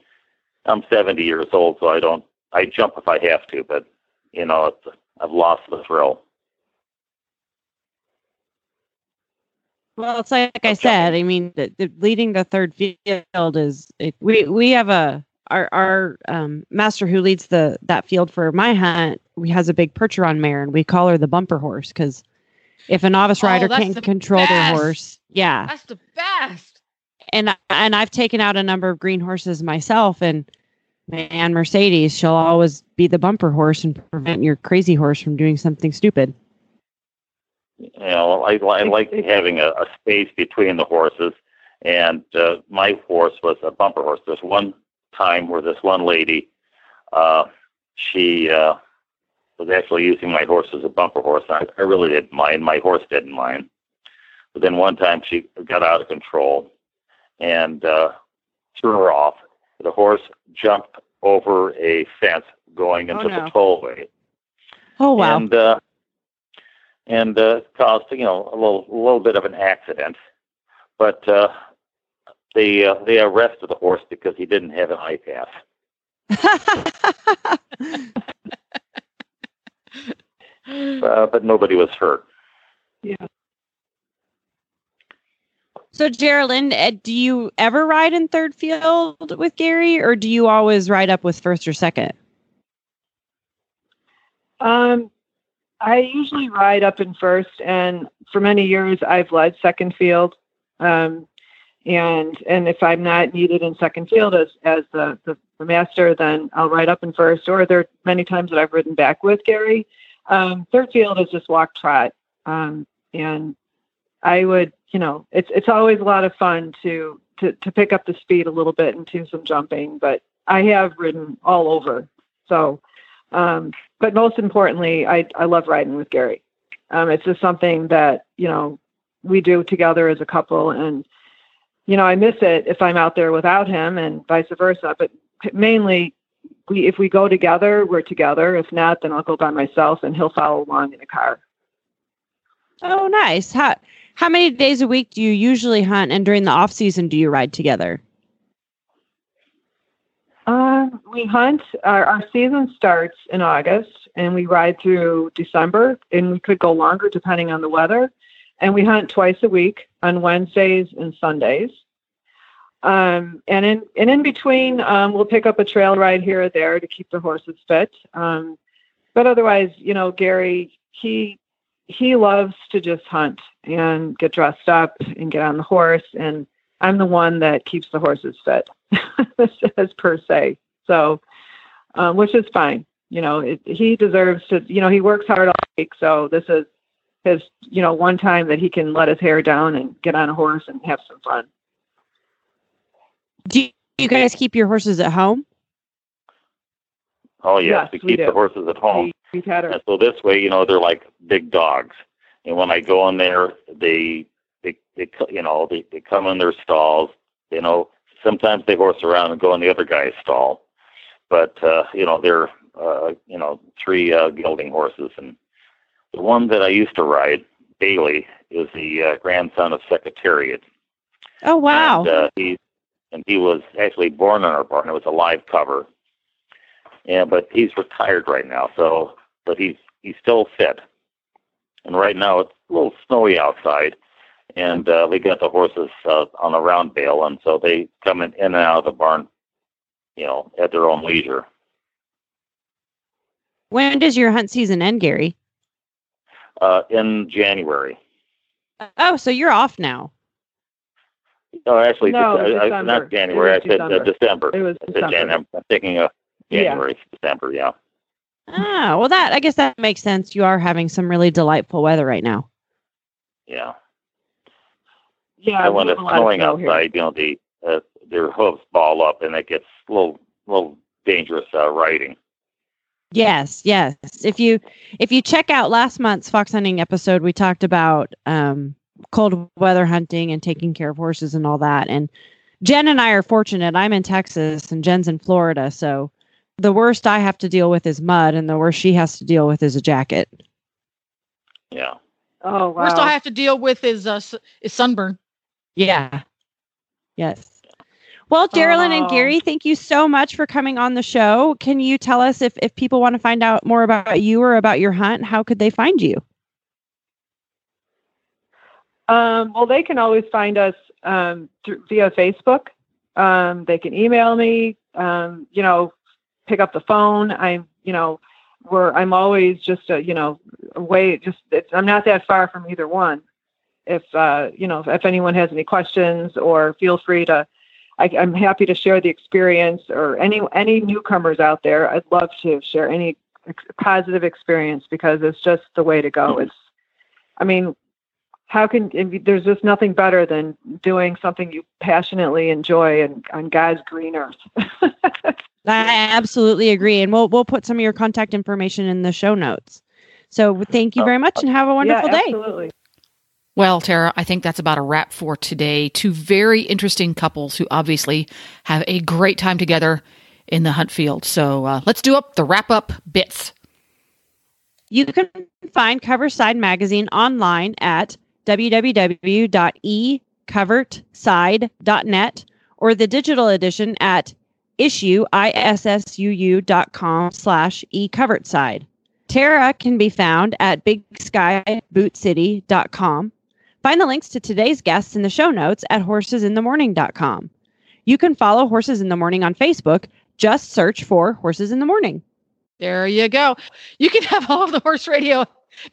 I'm 70 years old, so I don't. I jump if I have to, but you know, it's, I've lost the thrill. Well, it's like, I said. I mean, the, the leading the third field is it, we we have a our our um, master who leads the that field for my hunt. We has a big Percheron mare, and we call her the bumper horse because if a novice Oh, rider that's can't control their horse, yeah, That's the best. and and I've taken out a number of green horses myself, and man, Mercedes, she'll always be the bumper horse and prevent your crazy horse from doing something stupid. You know, I, I like having a, a space between the horses, and uh, my horse was a bumper horse. There's one time where this one lady, uh, she uh, was actually using my horse as a bumper horse. I, I really didn't mind. My horse didn't mind. But then one time she got out of control and uh, threw her off. The horse jumped over a fence going into Oh, no. the tollway Oh wow! and uh, and uh, caused you know a little a little bit of an accident. But uh, they uh, they arrested the horse because he didn't have an I-PASS. [laughs] Uh, but nobody was hurt. Yeah. So, Geraldine, uh, do you ever ride in third field with Gary, or do you always ride up with first or second? Um, I usually ride up in first, and for many years I've led second field. Um, and and if I'm not needed in second field as as the, the, the master, then I'll ride up in first. Or there are many times that I've ridden back with Gary. Um, third field is just walk trot, um, and I would, you know, it's it's always a lot of fun to to to pick up the speed a little bit and do some jumping. But I have ridden all over, so. Um, but most importantly, I I love riding with Gary. Um, it's just something that you know we do together as a couple, and you know I miss it if I'm out there without him, and vice versa. But mainly, we if we go together, we're together. If not, then I'll go by myself, and he'll follow along in a car. Oh, nice. How how many days a week do you usually hunt, and during the off season do you ride together? We hunt. Our, our season starts in August, and we ride through December, and we could go longer depending on the weather. And we hunt twice a week on Wednesdays and Sundays. Um, and in and in between, um, we'll pick up a trail ride here or there to keep the horses fit. Um, but otherwise, you know, Gary he he loves to just hunt and get dressed up and get on the horse, and I'm the one that keeps the horses fit, [laughs] as per se. So, um, which is fine. You know, it, he deserves to. You know, he works hard all week, so this is his. You know, one time that he can let his hair down and get on a horse and have some fun. Do you guys keep your horses at home? Oh yes, Yes, we we keep do. the horses at home. We, we've had our And so this way, you know, they're like big dogs. And when I go in there, they, they, they, you know, they, they come in their stalls. You know, sometimes they horse around and go in the other guy's stall. But uh, you know, they're, uh, you know, three uh, gelding horses, and the one that I used to ride, Bailey, is the uh, grandson of Secretariat. Oh wow. And, uh, he and he was actually born on our barn. It was a live cover. Yeah, but he's retired right now. So, but he's he's still fit. And right now it's a little snowy outside, and uh, we got the horses uh, on a round bale, and so they come in, in and out of the barn, you know, at their own leisure. when does your hunt season end, Gary? Uh, in January. Oh, so you're off now. No, actually, No, Dece- I- I- not January. I It was said uh, December. It was I said December. I'm I'm thinking of Yeah. January, December. Yeah. Ah, well, that I guess that makes sense. You are having some really delightful weather right now. Yeah. yeah. and when it's have a lot of snowing snow here. outside, you know, the uh, their hooves ball up, and it gets a little, little dangerous uh, riding. Yes, yes. If you if you check out last month's fox hunting episode, we talked about um, cold weather hunting and taking care of horses and all that. And Jen and I are fortunate. I'm in Texas and Jen's in Florida, so the worst I have to deal with is mud, and the worst she has to deal with is a jacket. Yeah. Oh wow. Worst I have to deal with is uh, is sunburn. Yeah. Yes. Well, Geralyn and Oh. Gary, thank you so much for coming on the show. Can you tell us if, if people want to find out more about you or about your hunt, how could they find you? Um, well, they can always find us um, through, via Facebook. Um, they can email me. Um, you know, pick up the phone. I'm, you know, where I'm always just a, you know, away. Just it's, I'm not that far from either one. If uh, you know, if anyone has any questions, or feel free to. I, I'm happy to share the experience, or any any newcomers out there. I'd love to share any ex- positive experience because it's just the way to go. Mm-hmm. It's, I mean, how can there's just nothing better than doing something you passionately enjoy and on God's green earth. [laughs] I absolutely agree. And we'll we'll put some of your contact information in the show notes. So thank you oh, very much and have a wonderful yeah, day. Absolutely. Well, Tara, I think that's about a wrap for today. Two very interesting couples who obviously have a great time together in the hunt field. So uh, let's do up the wrap up bits. You can find Covertside magazine online at www.ecovertside.net or the digital edition at issue issuu.com slash ecovertside. Tara can be found at bigskybootcity.com. Find the links to today's guests in the show notes at horsesinthemorning.com. You can follow Horses in the Morning on Facebook. Just search for Horses in the Morning. There you go. You can have all of the Horse Radio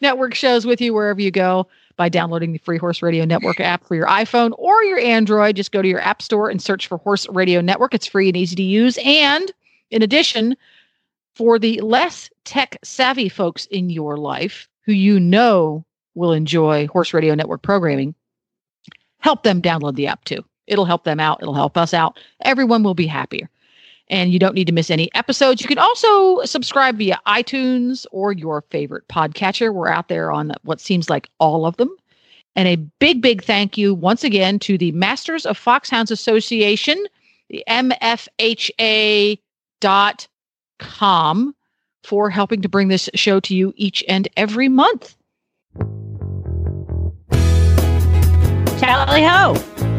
Network shows with you wherever you go by downloading the free Horse Radio Network app for your iPhone or your Android. Just go to your App Store and search for Horse Radio Network. It's free and easy to use. And in addition, for the less tech savvy folks in your life who you know will enjoy Horse Radio Network programming, help them download the app too. It'll help them out. It'll help us out. Everyone will be happier. And you don't need to miss any episodes. You can also subscribe via iTunes or your favorite podcatcher. We're out there on what seems like all of them. And a big, big thank you once again to the Masters of Foxhounds Association, the MFHA.com, for helping to bring this show to you each and every month. Tally ho!